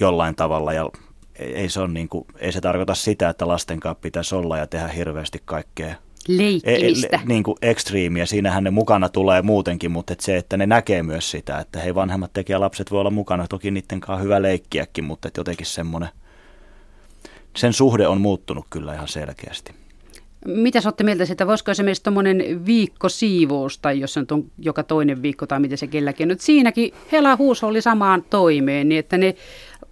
jollain tavalla. Ja ei se, on niin kuin, ei se tarkoita sitä, että lasten kanssa pitäisi olla ja tehdä hirveästi kaikkea leikkimistä. E, e, niin kuin ekstriimiä, siinähän ne mukana tulee muutenkin, mutta et se, että ne näkee myös sitä, että hei vanhemmat tekijä lapset voi olla mukana, toki niiden kanssa hyvä leikkiäkin, mutta et jotenkin semmoinen – sen suhde on muuttunut kyllä ihan selkeästi. Mitä olette mieltä että voisiko esimerkiksi tuommoinen siivous, tai jos se on joka toinen viikko tai miten se kelläkin, nyt siinäkin hela huusholli samaan toimeen, niin että ne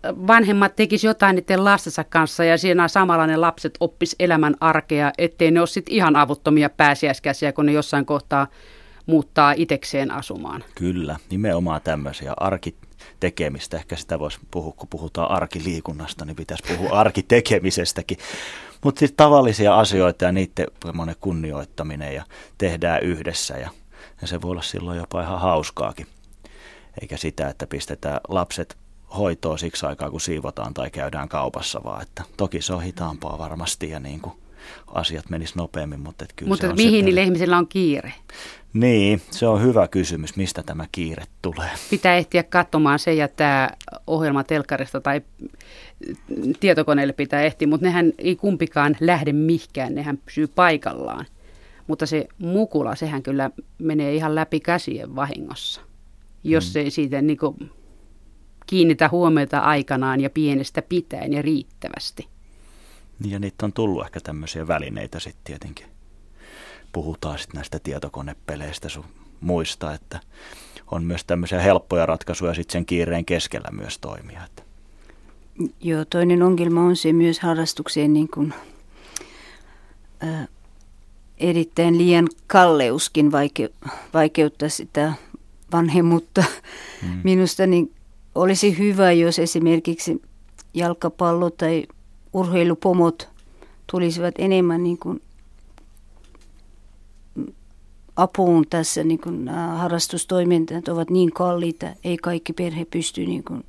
vanhemmat tekisivät jotain niiden lastensa kanssa ja siinä samalla ne lapset oppis elämän arkea, ettei ne ole sitten ihan avuttomia pääsiäiskäsiä, kun ne jossain kohtaa muuttaa itekseen asumaan. Kyllä, nimenomaan tämmöisiä arkit tekemistä. Ehkä sitä voisi puhua, kun puhutaan arkiliikunnasta, niin pitäisi puhua arkitekemisestäkin. Mutta siis tavallisia asioita ja niiden kunnioittaminen ja tehdään yhdessä ja, ja se voi olla silloin jopa ihan hauskaakin. Eikä sitä, että pistetään lapset hoitoa siksi aikaa, kun siivotaan tai käydään kaupassa, vaan että toki se on hitaampaa varmasti ja niin kuin asiat menis nopeammin, mutta kyllä Mutta se on mihin se, niillä ihmisillä on kiire? Niin, se on hyvä kysymys, mistä tämä kiire tulee. Pitää ehtiä katsomaan se ja tämä ohjelma telkkarista tai tietokoneelle pitää ehtiä, mutta nehän ei kumpikaan lähde mihkään, nehän pysyy paikallaan. Mutta se mukula, sehän kyllä menee ihan läpi käsien vahingossa, jos hmm. ei siitä niin kuin, kiinnitä huomiota aikanaan ja pienestä pitäen ja riittävästi. Ja niitä on tullut ehkä tämmöisiä välineitä sitten tietenkin puhutaan sitten näistä tietokonepeleistä sun muista, että on myös tämmöisiä helppoja ratkaisuja sitten sen kiireen keskellä myös toimia. Että. Joo, toinen ongelma on se myös harrastukseen niin kuin, ää, erittäin liian kalleuskin vaike, vaikeuttaa sitä vanhemmuutta. Mm. [LAUGHS] Minusta niin olisi hyvä, jos esimerkiksi jalkapallo tai urheilupomot tulisivat enemmän niin kuin apuun tässä niin kuin, äh, harrastustoimintat ovat niin kalliita, ei kaikki perhe pysty niin kuin,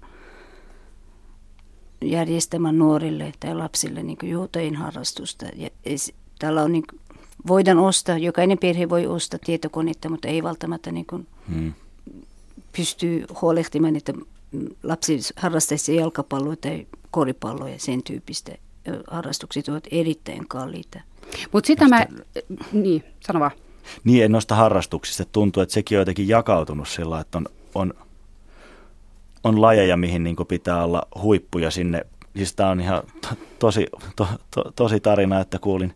järjestämään nuorille tai lapsille niin kuin, harrastusta. Ja, täällä on, niin kuin, voidaan ostaa, jokainen perhe voi ostaa tietokonetta, mutta ei välttämättä niin kuin, hmm. pysty huolehtimaan, että lapsi harrastaisi jalkapalloa tai koripalloa ja sen tyyppistä. Harrastukset ovat erittäin kalliita. Mutta sitä mä, niin, sano vaan niin noista harrastuksista. Tuntuu, että sekin on jotenkin jakautunut sillä, että on, on, on lajeja, mihin niin pitää olla huippuja sinne. Siis tämä on ihan to, tosi, to, to, tosi tarina, että kuulin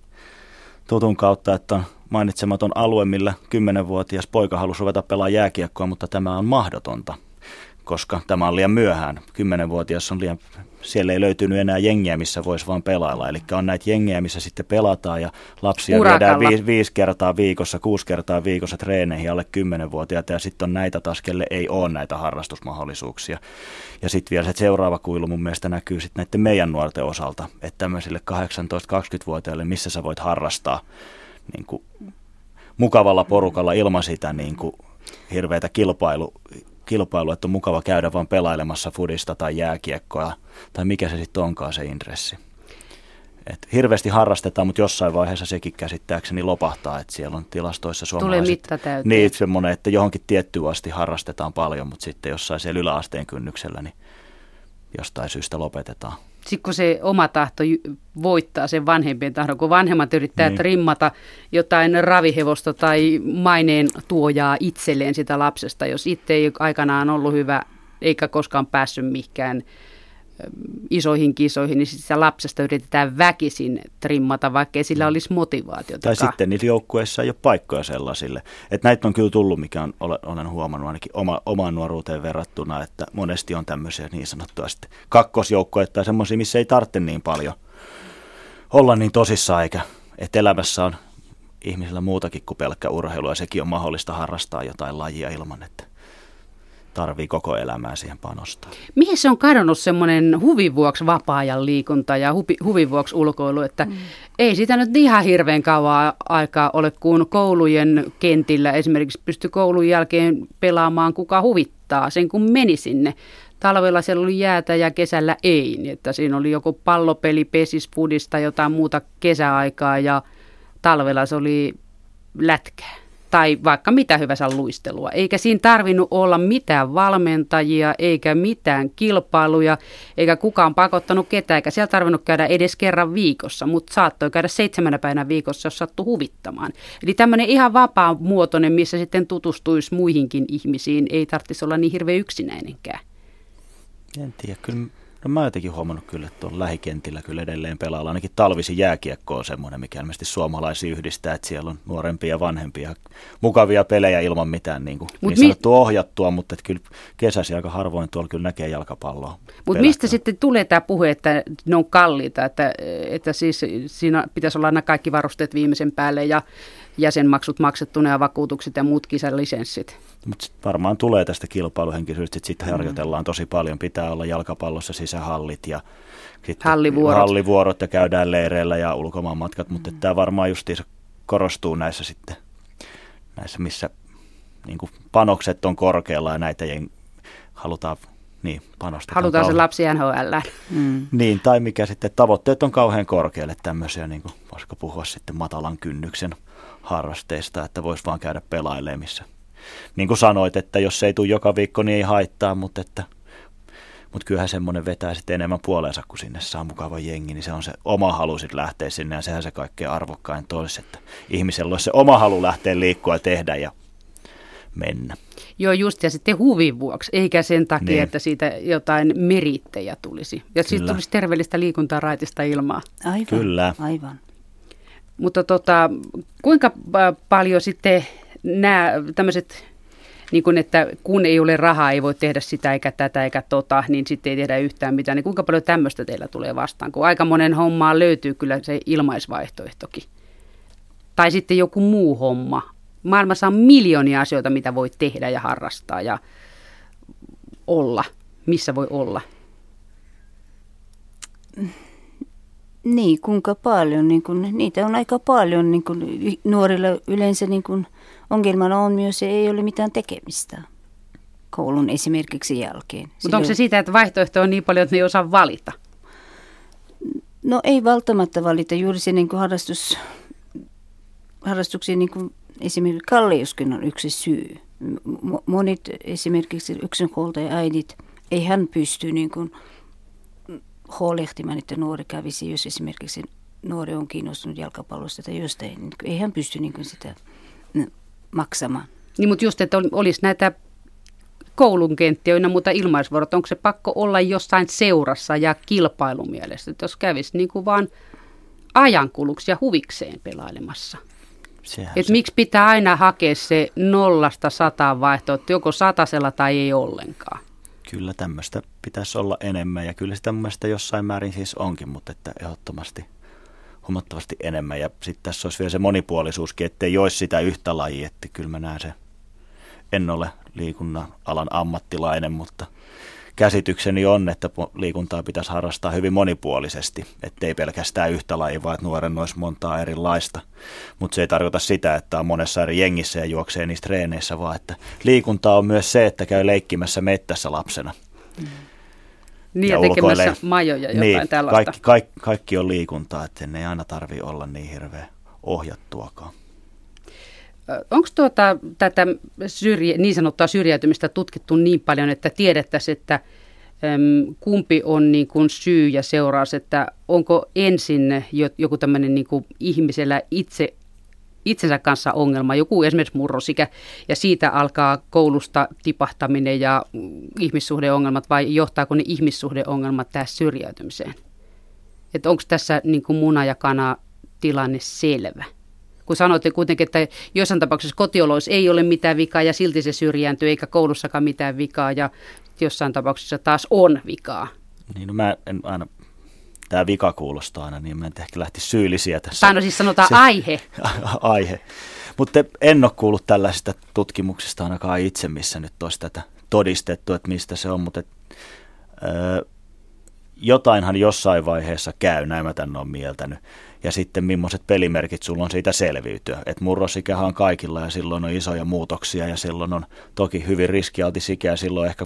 tutun kautta, että on mainitsematon alue, millä kymmenenvuotias poika halusi ruveta pelaamaan jääkiekkoa, mutta tämä on mahdotonta, koska tämä on liian myöhään. Kymmenenvuotias on liian siellä ei löytynyt enää jengiä, missä voisi vaan pelailla. Eli on näitä jengejä, missä sitten pelataan ja lapsia Urakalla. viedään vi- viisi kertaa viikossa, kuusi kertaa viikossa treeneihin alle kymmenenvuotiaita ja sitten on näitä taas, kelle ei ole näitä harrastusmahdollisuuksia. Ja sitten vielä se seuraava kuilu mun mielestä näkyy sitten näiden meidän nuorten osalta, että tämmöisille 18-20-vuotiaille, missä sä voit harrastaa niin kuin mukavalla porukalla ilman sitä niin kuin hirveätä kilpailu, kilpailu, että on mukava käydä vaan pelailemassa fudista tai jääkiekkoa tai mikä se sitten onkaan se intressi. Et hirveästi harrastetaan, mutta jossain vaiheessa sekin käsittääkseni lopahtaa, että siellä on tilastoissa suomalaiset. Tulee mitta täyteen. Niin, semmoinen, että johonkin tiettyyn asti harrastetaan paljon, mutta sitten jossain siellä yläasteen kynnyksellä, niin jostain syystä lopetetaan. Sitten kun se oma tahto voittaa sen vanhempien tahdon, kun vanhemmat yrittää niin. trimmata jotain ravihevosta tai maineen tuojaa itselleen sitä lapsesta, jos itse ei aikanaan ollut hyvä eikä koskaan päässyt mihinkään isoihin kisoihin, niin sitä lapsesta yritetään väkisin trimmata, vaikka ei sillä mm. olisi motivaatiota. Tai sitten niissä joukkueissa ei ole paikkoja sellaisille. Että näitä on kyllä tullut, mikä on, olen huomannut ainakin oma, omaan nuoruuteen verrattuna, että monesti on tämmöisiä niin sanottua sitten kakkosjoukkoja tai semmoisia, missä ei tarvitse niin paljon olla niin tosissaan, eikä että elämässä on ihmisillä muutakin kuin pelkkä urheilu, ja sekin on mahdollista harrastaa jotain lajia ilman, että tarvii koko elämää siihen panostaa. Mihin se on kadonnut semmoinen huvin vuoksi vapaa-ajan liikunta ja huvi, huvin vuoksi ulkoilu, että mm. ei sitä nyt ihan hirveän kauan aikaa ole, kun koulujen kentillä esimerkiksi pysty koulun jälkeen pelaamaan kuka huvittaa sen, kun meni sinne. Talvella siellä oli jäätä ja kesällä ei, niin että siinä oli joku pallopeli, pesisfudista, jotain muuta kesäaikaa ja talvella se oli lätkää tai vaikka mitä hyvänsä luistelua. Eikä siinä tarvinnut olla mitään valmentajia, eikä mitään kilpailuja, eikä kukaan pakottanut ketään, eikä siellä tarvinnut käydä edes kerran viikossa, mutta saattoi käydä seitsemänä päivänä viikossa, jos sattui huvittamaan. Eli tämmöinen ihan vapaa muotoinen, missä sitten tutustuisi muihinkin ihmisiin, ei tarvitsisi olla niin hirveän yksinäinenkään. En tiedä, kyllä No mä jotenkin huomannut kyllä, että tuolla lähikentillä kyllä edelleen pelailla. Ainakin talvisi jääkiekko on semmoinen, mikä ilmeisesti suomalaisia yhdistää, että siellä on nuorempia ja vanhempia mukavia pelejä ilman mitään niin, kuin, Mut niin sanottua mi- ohjattua, mutta että kyllä kesäsi aika harvoin tuolla kyllä näkee jalkapalloa. Mutta mistä sitten tulee tämä puhe, että ne on kalliita, että, että siis siinä pitäisi olla aina kaikki varusteet viimeisen päälle ja jäsenmaksut maksettuna ja vakuutukset ja muut kisalisenssit? Mutta varmaan tulee tästä kilpailuhenkisyydestä, että sitten mm. harjoitellaan tosi paljon. Pitää olla jalkapallossa sisähallit ja hallivuorot. hallivuorot ja käydään leireillä ja ulkomaanmatkat, mutta mm. tämä varmaan justiinsa korostuu näissä sitten, näissä missä niin panokset on korkealla ja näitä ei halutaan niin, panostetaan. Halutaan kauhean. se lapsi NHL. Mm. Niin, tai mikä sitten, tavoitteet on kauhean korkealle tämmöisiä, niin kuin, voisiko puhua sitten matalan kynnyksen harrasteista, että voisi vaan käydä pelailemaan missä niin kuin sanoit, että jos ei tule joka viikko, niin ei haittaa, mutta että mutta kyllähän semmoinen vetää sitten enemmän puoleensa, kun sinne saa mukava jengi, niin se on se oma halu sitten lähteä sinne ja sehän se kaikkein arvokkain toisi, että ihmisellä olisi se oma halu lähteä liikkua ja tehdä ja mennä. Joo, just ja sitten huvin vuoksi, eikä sen takia, niin. että siitä jotain merittejä tulisi. Ja siitä tulisi terveellistä liikuntaa raitista ilmaa. Aivan, Kyllä. aivan. Mutta tota, kuinka paljon sitten nämä tämmöiset, niin kun, että kun ei ole rahaa, ei voi tehdä sitä eikä tätä eikä tota, niin sitten ei tehdä yhtään mitään. Niin kuinka paljon tämmöistä teillä tulee vastaan, kun aika monen hommaa löytyy kyllä se ilmaisvaihtoehtokin. Tai sitten joku muu homma. Maailmassa on miljoonia asioita, mitä voi tehdä ja harrastaa ja olla. Missä voi olla? Niin, kuinka paljon. Niin kun, niitä on aika paljon. Niin kun, nuorilla yleensä niin kun, ongelmana on myös, että ei ole mitään tekemistä koulun esimerkiksi jälkeen. Mutta onko se siitä, että vaihtoehto on niin paljon, että ne ei osaa valita? No ei välttämättä valita. Juuri se niin harrastus, harrastuksiin niin kuin esimerkiksi kalliuskin on yksi syy. Monet esimerkiksi yksinhuoltaja-äidit, ei hän pysty niin kuin, huolehtimaan, että nuori kävisi, jos esimerkiksi nuori on kiinnostunut jalkapallosta tai jostain, niin ei hän pysty niin sitä maksamaan. Niin, mutta just, että olisi näitä koulun kenttiä mutta ilmaisvuorot, onko se pakko olla jossain seurassa ja kilpailumielessä, että jos kävisi niin kuin vaan ajankuluksi ja huvikseen pelailemassa. että miksi pitää aina hakea se nollasta sataan vaihtoehto, että joko satasella tai ei ollenkaan? Kyllä tämmöistä pitäisi olla enemmän ja kyllä sitä mun jossain määrin siis onkin, mutta että ehdottomasti huomattavasti enemmän. Ja sitten tässä olisi vielä se monipuolisuuskin, ettei olisi sitä yhtä lajia, että kyllä mä näen se, en ole liikunnan alan ammattilainen, mutta käsitykseni on, että liikuntaa pitäisi harrastaa hyvin monipuolisesti, ettei pelkästään yhtä lajia, vaan että nuoren olisi montaa erilaista. Mutta se ei tarkoita sitä, että on monessa eri jengissä ja juoksee niissä treeneissä, vaan että liikunta on myös se, että käy leikkimässä mettässä lapsena. Mm. Niin ja, ja tekemässä majoja jotain niin, tällaista. Kaikki, kaikki, kaikki on liikuntaa, että ne ei aina tarvi olla niin hirveä ohjattuakaan. Onko tuota, tätä syrjä, niin sanottua syrjäytymistä tutkittu niin paljon, että tiedettäisiin, että äm, kumpi on niin kuin syy ja seuraus, että onko ensin joku tämmöinen niin kuin ihmisellä itse itsensä kanssa ongelma, joku esimerkiksi murrosikä, ja siitä alkaa koulusta tipahtaminen ja ihmissuhdeongelmat, vai johtaako ne ihmissuhdeongelmat tässä syrjäytymiseen? Että onko tässä niin kuin muna ja kana tilanne selvä? Kun sanoitte kuitenkin, että jossain tapauksessa kotioloissa ei ole mitään vikaa ja silti se syrjääntyy, eikä koulussakaan mitään vikaa ja jossain tapauksessa taas on vikaa. Niin, no mä en aina, tämä vika kuulostaa aina, niin mä en ehkä lähti syyllisiä tässä. Tai no siis sanotaan se, [LAUGHS] aihe. aihe. Mutta en ole kuullut tällaisista tutkimuksista ainakaan itse, missä nyt olisi tätä todistettu, että mistä se on, mutta et, jotainhan jossain vaiheessa käy, näin mä tänne olen mieltänyt ja sitten millaiset pelimerkit sulla on siitä selviytyä. Et murrosikähän on kaikilla ja silloin on isoja muutoksia ja silloin on toki hyvin riskialtis ikä ja silloin ehkä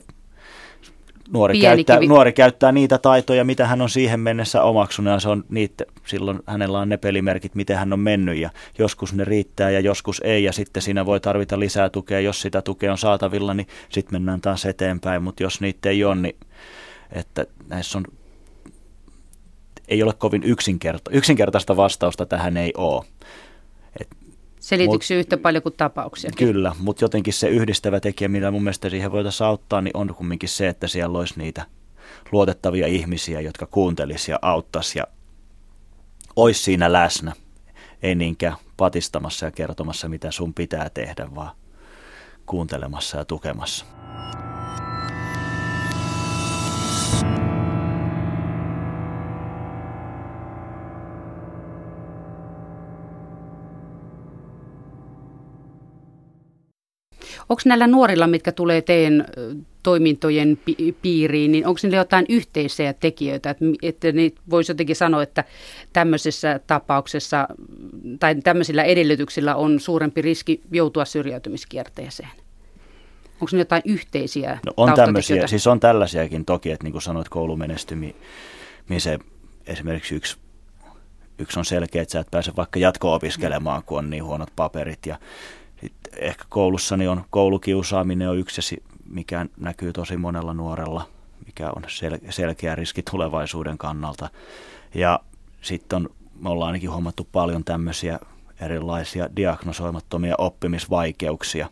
nuori käyttää, nuori käyttää niitä taitoja, mitä hän on siihen mennessä omaksunut ja se on niitä, silloin hänellä on ne pelimerkit, miten hän on mennyt ja joskus ne riittää ja joskus ei ja sitten siinä voi tarvita lisää tukea, jos sitä tukea on saatavilla, niin sitten mennään taas eteenpäin, mutta jos niitä ei ole, niin että näissä on ei ole kovin yksinkerta, yksinkertaista vastausta tähän ei ole. Et, Selityykö se yhtä paljon kuin tapauksia? Kyllä, mutta jotenkin se yhdistävä tekijä, millä mun mielestä siihen voitaisiin auttaa, niin on kumminkin se, että siellä olisi niitä luotettavia ihmisiä, jotka kuuntelisi ja auttaisi ja olisi siinä läsnä. Ei niinkään patistamassa ja kertomassa, mitä sun pitää tehdä, vaan kuuntelemassa ja tukemassa. Onko näillä nuorilla, mitkä tulee teidän toimintojen piiriin, niin onko niillä jotain yhteisiä tekijöitä, että, että voisi jotenkin sanoa, että tämmöisessä tapauksessa tai tämmöisillä edellytyksillä on suurempi riski joutua syrjäytymiskierteeseen? Onko ne jotain yhteisiä no on tämmöisiä, siis on tällaisiakin toki, että niin kuin sanoit koulumenestymisen esimerkiksi yksi yksi on selkeä, että sä et pääse vaikka jatko-opiskelemaan, kun on niin huonot paperit ja sitten ehkä koulussani on koulukiusaaminen on yksi, mikä näkyy tosi monella nuorella, mikä on sel- selkeä riski tulevaisuuden kannalta. Ja sitten on, me ollaan ainakin huomattu paljon tämmöisiä erilaisia diagnosoimattomia oppimisvaikeuksia.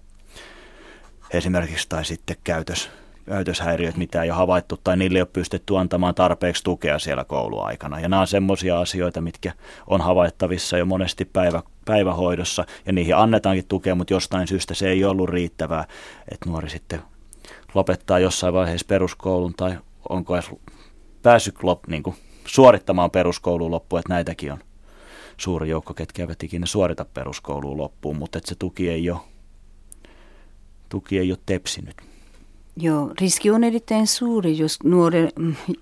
Esimerkiksi tai sitten käytös, käytöshäiriöt, mitä ei ole havaittu tai niille ei ole pystytty antamaan tarpeeksi tukea siellä kouluaikana. Ja nämä on semmoisia asioita, mitkä on havaittavissa jo monesti päivä, päivähoidossa ja niihin annetaankin tukea, mutta jostain syystä se ei ollut riittävää, että nuori sitten lopettaa jossain vaiheessa peruskoulun tai onko edes päässyt lop, niin kuin suorittamaan peruskouluun loppuun, että näitäkin on suuri joukko, ketkä eivät ikinä suorita peruskouluun loppuun, mutta että se tuki ei ole, tuki ei ole tepsinyt. Joo, riski on erittäin suuri, jos nuori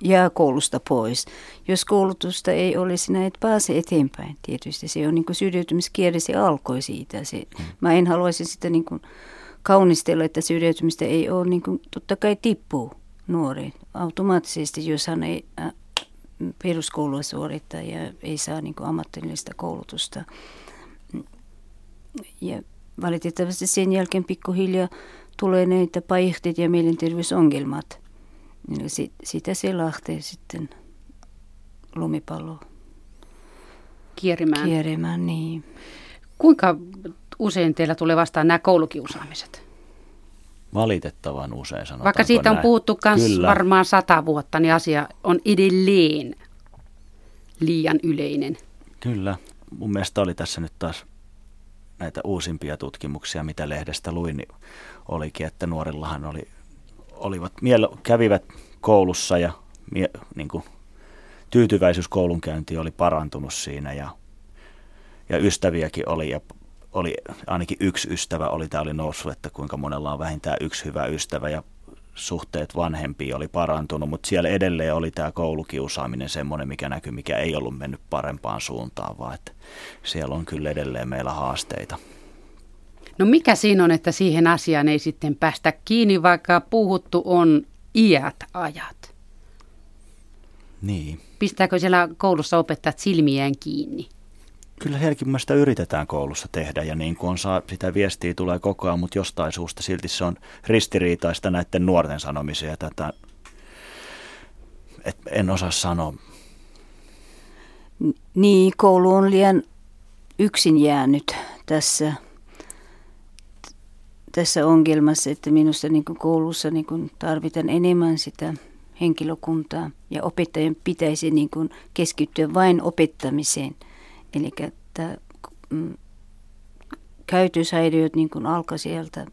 jää koulusta pois. Jos koulutusta ei olisi, näin et pääse eteenpäin tietysti. Se on niin syrjäytymiskierre, se alkoi siitä. Se, mm. Mä en haluaisi sitä niin kuin kaunistella, että syrjäytymistä ei ole, niin kuin, totta kai tippuu nuori automaattisesti, jos hän ei äh, peruskoulua suorittaa ja ei saa niin kuin ammatillista koulutusta. Ja valitettavasti sen jälkeen pikkuhiljaa tulee näitä päihteet ja mielenterveysongelmat. Niin sit, sitä se lähtee sitten lumipallo kierimään. kierimään niin. Kuinka usein teillä tulee vastaan nämä koulukiusaamiset? Valitettavan usein sanotaan. Vaikka siitä on näin. puhuttu myös varmaan sata vuotta, niin asia on edelleen liian yleinen. Kyllä. Mun mielestä oli tässä nyt taas näitä uusimpia tutkimuksia, mitä lehdestä luin, niin olikin, että nuorillahan oli, olivat, miele, kävivät koulussa ja mie, niin kuin, tyytyväisyys koulunkäynti oli parantunut siinä ja, ja ystäviäkin oli ja oli ainakin yksi ystävä oli, tämä oli noussut, että kuinka monella on vähintään yksi hyvä ystävä ja suhteet vanhempiin oli parantunut, mutta siellä edelleen oli tämä koulukiusaaminen semmoinen, mikä näkyy, mikä ei ollut mennyt parempaan suuntaan, vaan että siellä on kyllä edelleen meillä haasteita. No mikä siinä on, että siihen asiaan ei sitten päästä kiinni, vaikka puhuttu on iät ajat? Niin. Pistääkö siellä koulussa opettajat silmiään kiinni? Kyllä sitä yritetään koulussa tehdä ja niin kuin on saa, sitä viestiä tulee koko ajan, mutta jostain suusta silti se on ristiriitaista näiden nuorten sanomisia. Tätä, et en osaa sanoa. Niin, koulu on liian yksin jäänyt tässä, tässä ongelmassa, että minusta niin kuin koulussa niin kuin tarvitaan enemmän sitä henkilökuntaa ja opettajien pitäisi niin kuin keskittyä vain opettamiseen – Eli että mm, käytöshäiriöt niin kuin alkaa sieltä,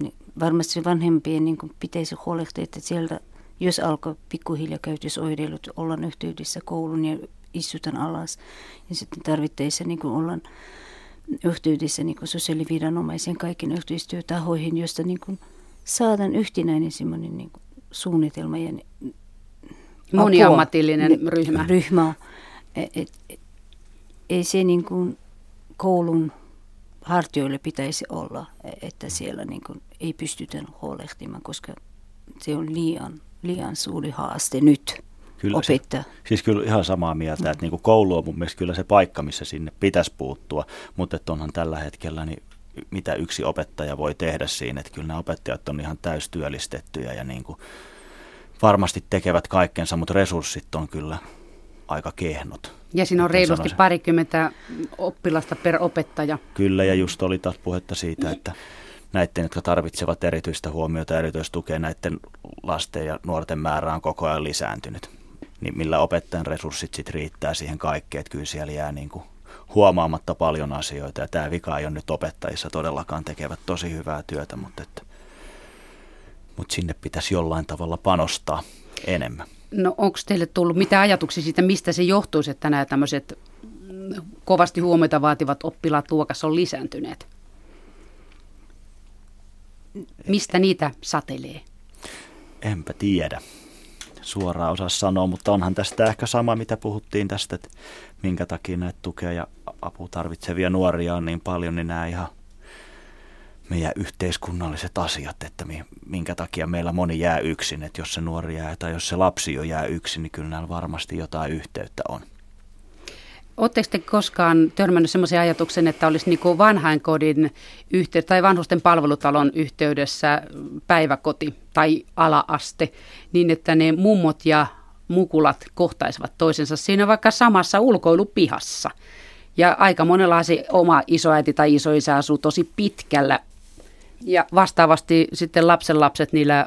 niin varmasti vanhempien niin kuin pitäisi huolehtia, että sieltä, jos alkaa pikkuhiljaa käytösoireilut, ollaan yhteydessä koulun ja istutaan alas. Ja sitten tarvittaessa niin kuin ollaan yhteydessä niin kuin sosiaaliviranomaisen kaiken yhteistyötahoihin, joista niin kuin saadaan yhtenäinen semmoinen niin kuin suunnitelma ja Moniammatillinen ryhmä. ryhmä. Et, et, ei se niin kuin koulun hartioille pitäisi olla, että siellä niin kuin ei pystytä huolehtimaan, koska se on liian, liian suuri haaste nyt kyllä opettaa. Se, siis kyllä ihan samaa mieltä, että niin kuin koulu on mun mielestä kyllä se paikka, missä sinne pitäisi puuttua, mutta että onhan tällä hetkellä niin mitä yksi opettaja voi tehdä siinä, että kyllä nämä opettajat on ihan täystyöllistettyjä ja niin kuin varmasti tekevät kaikkensa, mutta resurssit on kyllä aika kehnot. Ja siinä on reilusti parikymmentä oppilasta per opettaja. Kyllä, ja just oli taas puhetta siitä, että näiden, jotka tarvitsevat erityistä huomiota ja erityistukea, näiden lasten ja nuorten määrä on koko ajan lisääntynyt. Niin millä opettajan resurssit sitten riittää siihen kaikkeen, että kyllä siellä jää niin kuin huomaamatta paljon asioita. Ja tämä vika ei ole nyt opettajissa todellakaan tekevät tosi hyvää työtä, mutta, että, mutta sinne pitäisi jollain tavalla panostaa enemmän. No onko teille tullut mitä ajatuksia siitä, mistä se johtuisi, että nämä tämmöiset kovasti huomiota vaativat oppilaat luokassa on lisääntyneet? Mistä niitä satelee? Enpä tiedä. Suoraan osaa sanoa, mutta onhan tästä ehkä sama, mitä puhuttiin tästä, että minkä takia näitä tukea ja apua tarvitsevia nuoria on niin paljon, niin nämä ihan – meidän yhteiskunnalliset asiat, että minkä takia meillä moni jää yksin, että jos se nuori jää tai jos se lapsi jo jää yksin, niin kyllä näillä varmasti jotain yhteyttä on. Oletteko te koskaan törmännyt sellaisen ajatuksen, että olisi niin vanhainkodin yhteydessä tai vanhusten palvelutalon yhteydessä päiväkoti tai alaaste, niin että ne mummot ja mukulat kohtaisivat toisensa siinä vaikka samassa ulkoilupihassa. Ja aika monella se oma isoäiti tai isoisä asuu tosi pitkällä ja vastaavasti sitten lapsenlapset niillä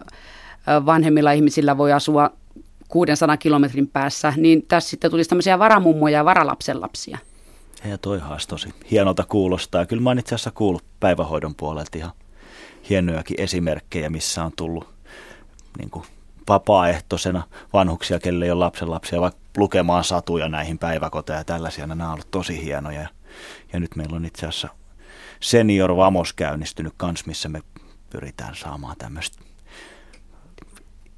vanhemmilla ihmisillä voi asua 600 kilometrin päässä, niin tässä sitten tulisi tämmöisiä varamummoja ja varalapsenlapsia. Ja toi tosi hienolta kuulostaa. Kyllä mä oon itse asiassa kuullut päivähoidon puolelta ihan hienojakin esimerkkejä, missä on tullut niin kuin vapaaehtoisena vanhuksia, kelle ei ole lapsenlapsia, vaikka lukemaan satuja näihin päiväkoteja ja tällaisia. Nämä on ollut tosi hienoja. Ja nyt meillä on itse asiassa Senior Vamos käynnistynyt kans, missä me pyritään saamaan tämmöistä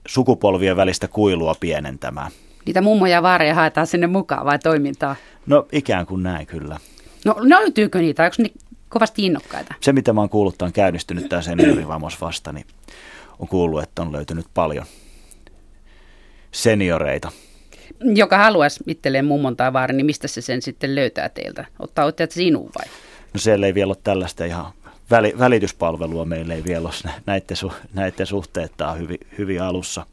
sukupolvien välistä kuilua pienentämään. Niitä mummoja ja vaareja haetaan sinne mukaan vai toimintaa? No ikään kuin näin kyllä. No löytyykö niitä? Onko ne kovasti innokkaita? Se mitä mä oon kuullut, on käynnistynyt tämä Senior Vamos vasta, niin on kuullut, että on löytynyt paljon senioreita. Joka haluaisi itselleen mummon tai vaarin, niin mistä se sen sitten löytää teiltä? Ottaa otteet sinuun vai? No siellä ei vielä ole tällaista ihan väli, välityspalvelua, meillä ei vielä ole [LAUGHS] näiden, su, näiden suhteet, tämä on hyvin, hyvin alussa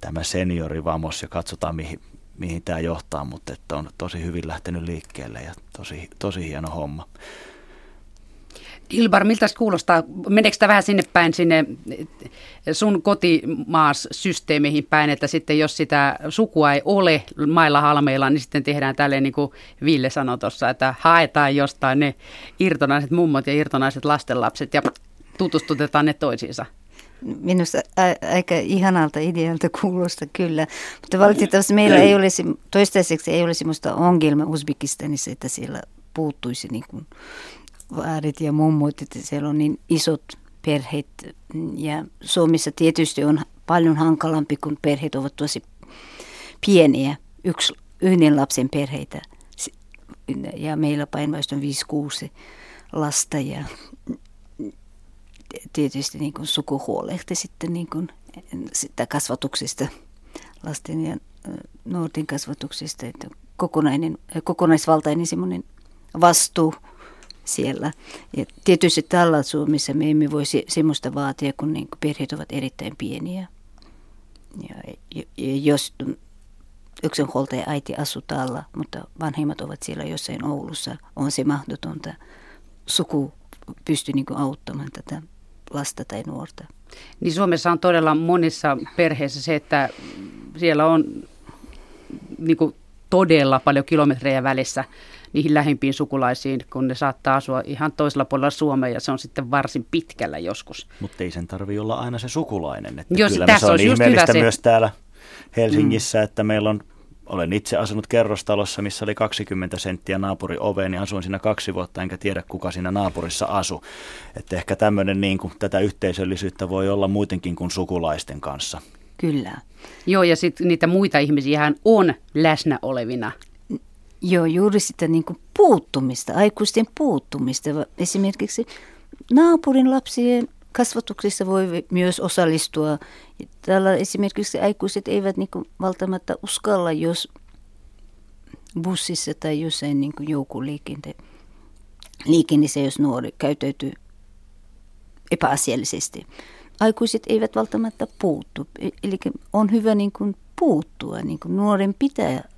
tämä seniorivamos ja katsotaan mihin, mihin tämä johtaa, mutta että on tosi hyvin lähtenyt liikkeelle ja tosi, tosi hieno homma. Ilbar, miltä kuulostaa? Meneekö tämä vähän sinne päin, sinne sun kotimaas systeemeihin päin, että sitten jos sitä sukua ei ole mailla halmeilla, niin sitten tehdään tälleen niin kuin Ville sanoi tuossa, että haetaan jostain ne irtonaiset mummot ja irtonaiset lastenlapset ja tutustutetaan ne toisiinsa. Minusta aika ihanalta idealta kuulosta kyllä, mutta valitettavasti meillä ei olisi, toistaiseksi ei olisi minusta ongelma Uzbekistanissa, että siellä puuttuisi niin kuin vaarit ja mummut, että siellä on niin isot perheet. Ja Suomessa tietysti on paljon hankalampi, kun perheet ovat tosi pieniä, yksi, yhden lapsen perheitä. Ja meillä päinvastoin 5-6 lasta ja tietysti niin kuin suku huolehti sitten niin kuin sitä kasvatuksesta, lasten ja nuorten kasvatuksesta, että kokonainen, kokonaisvaltainen semmoinen vastuu siellä. Ja tietysti tällä Suomessa me emme voi se, semmoista vaatia, kun niin perheet ovat erittäin pieniä. Ja, jos yksinhuoltaja äiti asuu täällä, mutta vanhemmat ovat siellä jossain Oulussa, on se mahdotonta suku pysty niin auttamaan tätä lasta tai nuorta. Niin Suomessa on todella monissa perheissä se, että siellä on niin todella paljon kilometrejä välissä niihin lähimpiin sukulaisiin, kun ne saattaa asua ihan toisella puolella Suomea ja se on sitten varsin pitkällä joskus. Mutta ei sen tarvi olla aina se sukulainen. Että Jos, kyllä tässä se on ihmeellistä myös se... täällä Helsingissä, mm. että meillä on olen itse asunut kerrostalossa, missä oli 20 senttiä naapuri oveen ja asuin siinä kaksi vuotta, enkä tiedä kuka siinä naapurissa asu. Että ehkä tämmöinen niin kuin, tätä yhteisöllisyyttä voi olla muutenkin kuin sukulaisten kanssa. Kyllä. Joo, ja sitten niitä muita ihmisiä on läsnä olevina. Joo, juuri sitä niin kuin puuttumista, aikuisten puuttumista. Esimerkiksi naapurin lapsien kasvatuksessa voi myös osallistua. Täällä esimerkiksi aikuiset eivät niin kuin välttämättä uskalla, jos bussissa tai jossain niin joukkoliikenteessä, jos nuori käyttäytyy epäasiallisesti. Aikuiset eivät välttämättä puuttu. E, eli on hyvä niin kuin puuttua. Niin kuin nuoren pitää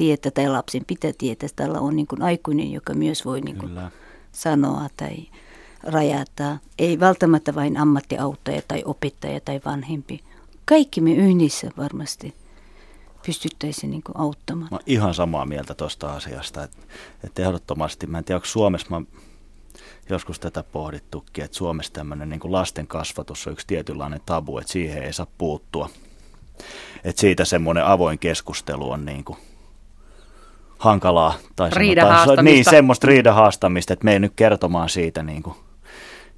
tietää tai lapsen pitää tietää, että täällä on niin kuin aikuinen, joka myös voi niin kuin sanoa tai rajata. Ei välttämättä vain ammattiauttaja tai opettaja tai vanhempi. Kaikki me yhdessä varmasti pystyttäisiin niin auttamaan. Mä ihan samaa mieltä tuosta asiasta, että, että ehdottomasti, mä en tiedä onko Suomessa, mä joskus tätä pohdittukin, että Suomessa tämmöinen niin lasten kasvatus on yksi tietynlainen tabu, että siihen ei saa puuttua. Että siitä semmoinen avoin keskustelu on niin kuin hankalaa. Tai sanotaan, niin, semmoista riidahaastamista, että me ei nyt kertomaan siitä niin kuin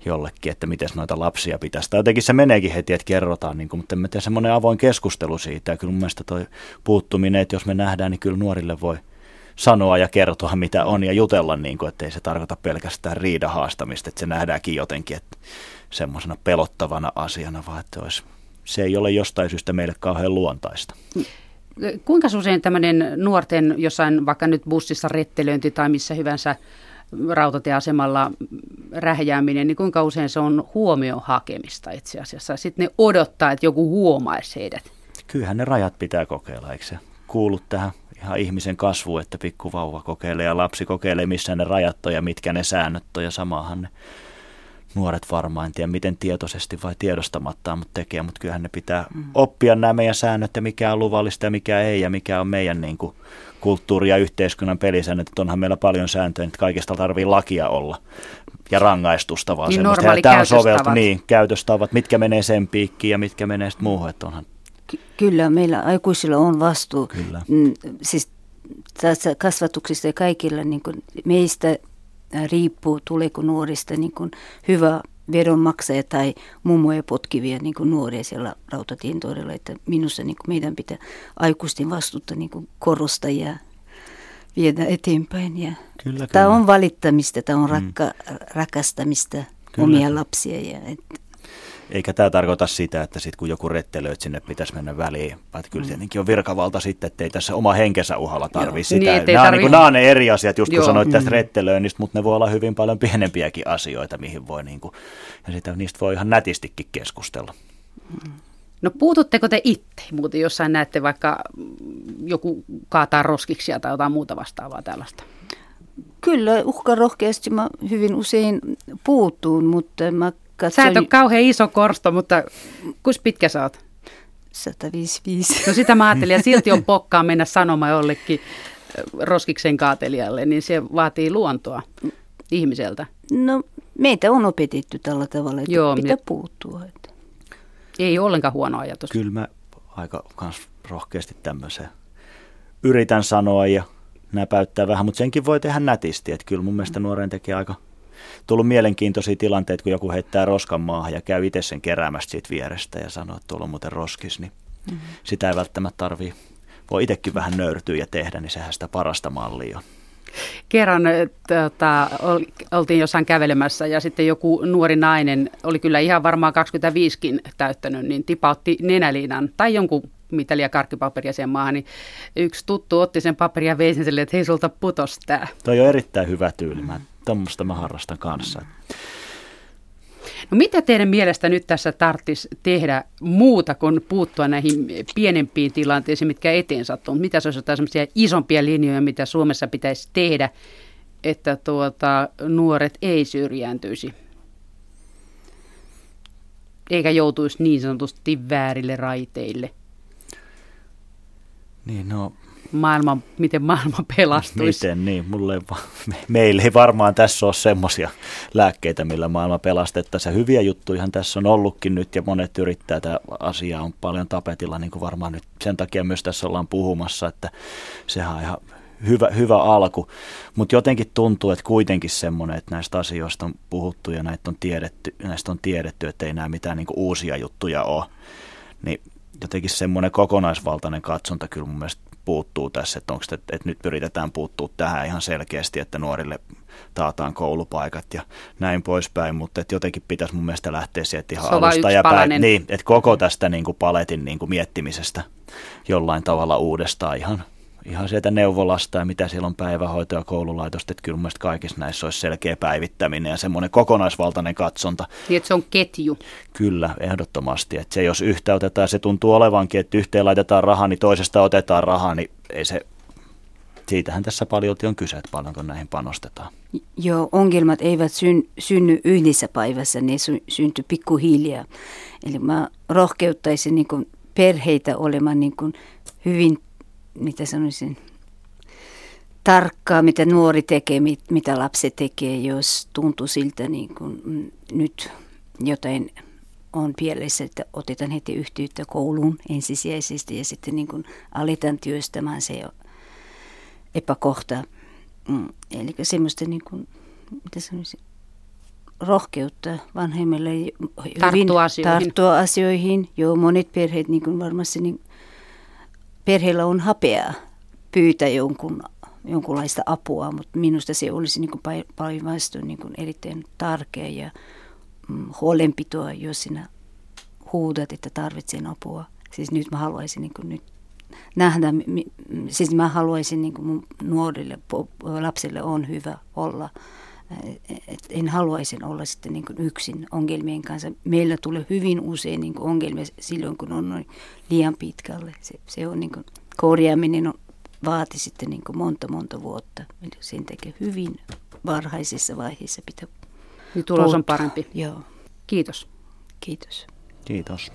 jollekin, että miten noita lapsia pitäisi. Tai jotenkin se meneekin heti, että kerrotaan, niin kuin, mutta me tehdään semmoinen avoin keskustelu siitä. Ja kyllä mun mielestä toi puuttuminen, että jos me nähdään, niin kyllä nuorille voi sanoa ja kertoa, mitä on ja jutella, niin kuin, että ei se tarkoita pelkästään riidahaastamista, että se nähdäänkin jotenkin että semmoisena pelottavana asiana, vaan että olisi, se ei ole jostain syystä meille kauhean luontaista. Kuinka usein tämmöinen nuorten jossain vaikka nyt bussissa rettelöinti tai missä hyvänsä rautatieasemalla rähjääminen, niin kuinka usein se on huomion hakemista itse asiassa. Sitten ne odottaa, että joku huomaisi heidät. Kyllähän ne rajat pitää kokeilla, eikö se kuulu tähän ihan ihmisen kasvu, että pikkuvauva kokeilee ja lapsi kokeilee, missä ne rajat on ja mitkä ne säännöt on ja samahan ne nuoret varmaan, en tiedä miten tietoisesti vai tiedostamatta, mutta tekee, mutta kyllähän ne pitää mm. oppia nämä meidän säännöt ja mikä on luvallista ja mikä ei ja mikä on meidän niin kuin, kulttuuri- ja yhteiskunnan pelisäännöt, että onhan meillä paljon sääntöjä, että kaikesta tarvii lakia olla ja rangaistusta, vaan niin semmoista. Tämä on soveltu, niin, käytöstavat, mitkä menee sen piikkiin ja mitkä menee sitten muuhun, että onhan Ky- Kyllä, meillä aikuisilla on vastuu. Kyllä. Mm, siis tässä kasvatuksista ja kaikilla niin kuin meistä riippuu, tuleeko nuorista niin kuin hyvä veronmaksaja tai mummoja potkivia niin kuin nuoria siellä rautatien todella, että minusta niin kuin meidän pitää aikuisten vastuuta niin kuin korostaa ja viedä eteenpäin. Ja kyllä, Tämä on valittamista, tämä on mm. rakka, rakastamista kyllä. omia lapsia. Ja, että eikä tämä tarkoita sitä, että sit kun joku rettelöi, että sinne pitäisi mennä väliin. Vaan kyllä mm. tietenkin on virkavalta sitten, että ei tässä oma henkensä uhalla tarvitse sitä. Niin, nämä, tarvi... on, niin nämä on ne eri asiat, just kun Joo. sanoit tästä mm. rettelöinnistä, mutta ne voi olla hyvin paljon pienempiäkin asioita, mihin voi, niin kuin, ja sitä, niistä voi ihan nätistikin keskustella. Mm. No puututteko te itse muuten, jossain näette vaikka joku kaataa roskiksi tai jotain muuta vastaavaa tällaista? Kyllä, uhkarohkeasti mä hyvin usein puuttuun, mutta mä katsoin... Sä et ole kauhean iso korsto, mutta kus pitkä sä oot? 155. No sitä mä ajattelin, ja [LAUGHS] silti on pokkaa mennä sanomaan jollekin roskiksen kaatelijalle, niin se vaatii luontoa ihmiseltä. No meitä on opetettu tällä tavalla, että Joo, pitää me... puuttua. Että. Ei ollenkaan huono ajatus. Kyllä mä aika kans rohkeasti tämmöisen yritän sanoa ja näpäyttää vähän, mutta senkin voi tehdä nätisti. Että kyllä mun mielestä nuoren tekee aika tullut mielenkiintoisia tilanteita, kun joku heittää roskan maahan ja käy itse sen keräämästä siitä vierestä ja sanoo, että tuolla on muuten roskis, niin mm-hmm. sitä ei välttämättä tarvii, voi itsekin vähän nöyrtyä ja tehdä, niin sehän sitä parasta mallia on. Kerran tota, oltiin jossain kävelemässä ja sitten joku nuori nainen, oli kyllä ihan varmaan 25kin täyttänyt, niin tipautti nenäliinan tai jonkun mitä liian karkkipaperia sen maahan, niin yksi tuttu otti sen paperia ja vei sen sille, että hei sulta putos tää. Toi on erittäin hyvä tyyli. Mä, tommoista mä harrastan kanssa. No mitä teidän mielestä nyt tässä tarvitsisi tehdä muuta kuin puuttua näihin pienempiin tilanteisiin, mitkä eteen sattuu? Mitä se olisi jotain sellaisia isompia linjoja, mitä Suomessa pitäisi tehdä, että tuota, nuoret ei syrjääntyisi? Eikä joutuisi niin sanotusti väärille raiteille. Niin no, maailman, miten maailma [LAUGHS] pelastuisi. Miten niin, mulle ei meillä ei varmaan tässä ole semmoisia lääkkeitä, millä maailma pelastettaisiin. Hyviä juttuja tässä on ollutkin nyt ja monet yrittää tätä asiaa on paljon tapetilla, niin kuin varmaan nyt sen takia myös tässä ollaan puhumassa, että sehän on ihan hyvä, hyvä alku. Mutta jotenkin tuntuu, että kuitenkin semmoinen, että näistä asioista on puhuttu ja näitä on tiedetty, näistä on tiedetty, että ei nämä mitään niin uusia juttuja ole. Niin jotenkin semmoinen kokonaisvaltainen katsonta kyllä mun mielestä puuttuu tässä, että, onko, että, että nyt yritetään puuttua tähän ihan selkeästi, että nuorille taataan koulupaikat ja näin poispäin, mutta että jotenkin pitäisi mun mielestä lähteä sieltä ihan alusta ja päin, niin, että koko tästä niin kuin paletin niin kuin miettimisestä jollain tavalla uudestaan ihan ihan sieltä neuvolasta ja mitä siellä on päivähoito- ja koululaitosta, että kyllä mun kaikissa näissä olisi selkeä päivittäminen ja semmoinen kokonaisvaltainen katsonta. Niin, että se on ketju. Kyllä, ehdottomasti. Että se jos yhtä otetaan, se tuntuu olevankin, että yhteen laitetaan rahaa, niin toisesta otetaan rahaa, niin ei se, siitähän tässä paljon on kyse, että paljonko näihin panostetaan. Joo, ongelmat eivät syn, synny yhdessä päivässä, ne sy, syntyy pikkuhiljaa. Eli mä rohkeuttaisin niin perheitä olemaan niin hyvin mitä sanoisin, tarkkaa, mitä nuori tekee, mit, mitä lapsi tekee, jos tuntuu siltä niin kuin mm, nyt jotain on pielessä, että otetaan heti yhteyttä kouluun ensisijaisesti ja sitten niin kuin aletaan työstämään se epäkohta. Mm, eli semmoista niin kuin, mitä sanoisin, rohkeutta vanhemmille tarttua asioihin. tarttua asioihin. Joo, monet perheet niin kuin varmasti niin perheellä on hapeaa pyytää jonkun, jonkunlaista apua, mutta minusta se olisi niin päinvastoin niin erittäin tärkeä ja mm, huolenpitoa, jos sinä huudat, että tarvitsen apua. Siis nyt mä haluaisin niin nyt nähdä, siis mä haluaisin niin mun nuorille lapsille on hyvä olla – et en haluaisi olla sitten niin yksin ongelmien kanssa. Meillä tulee hyvin usein niin ongelmia silloin, kun on liian pitkälle. Se, se on niin kuin, korjaaminen on, vaati sitten niin monta monta vuotta. Sen takia hyvin varhaisessa vaiheessa pitää Niin tulos on parempi. Joo. Kiitos. Kiitos. Kiitos.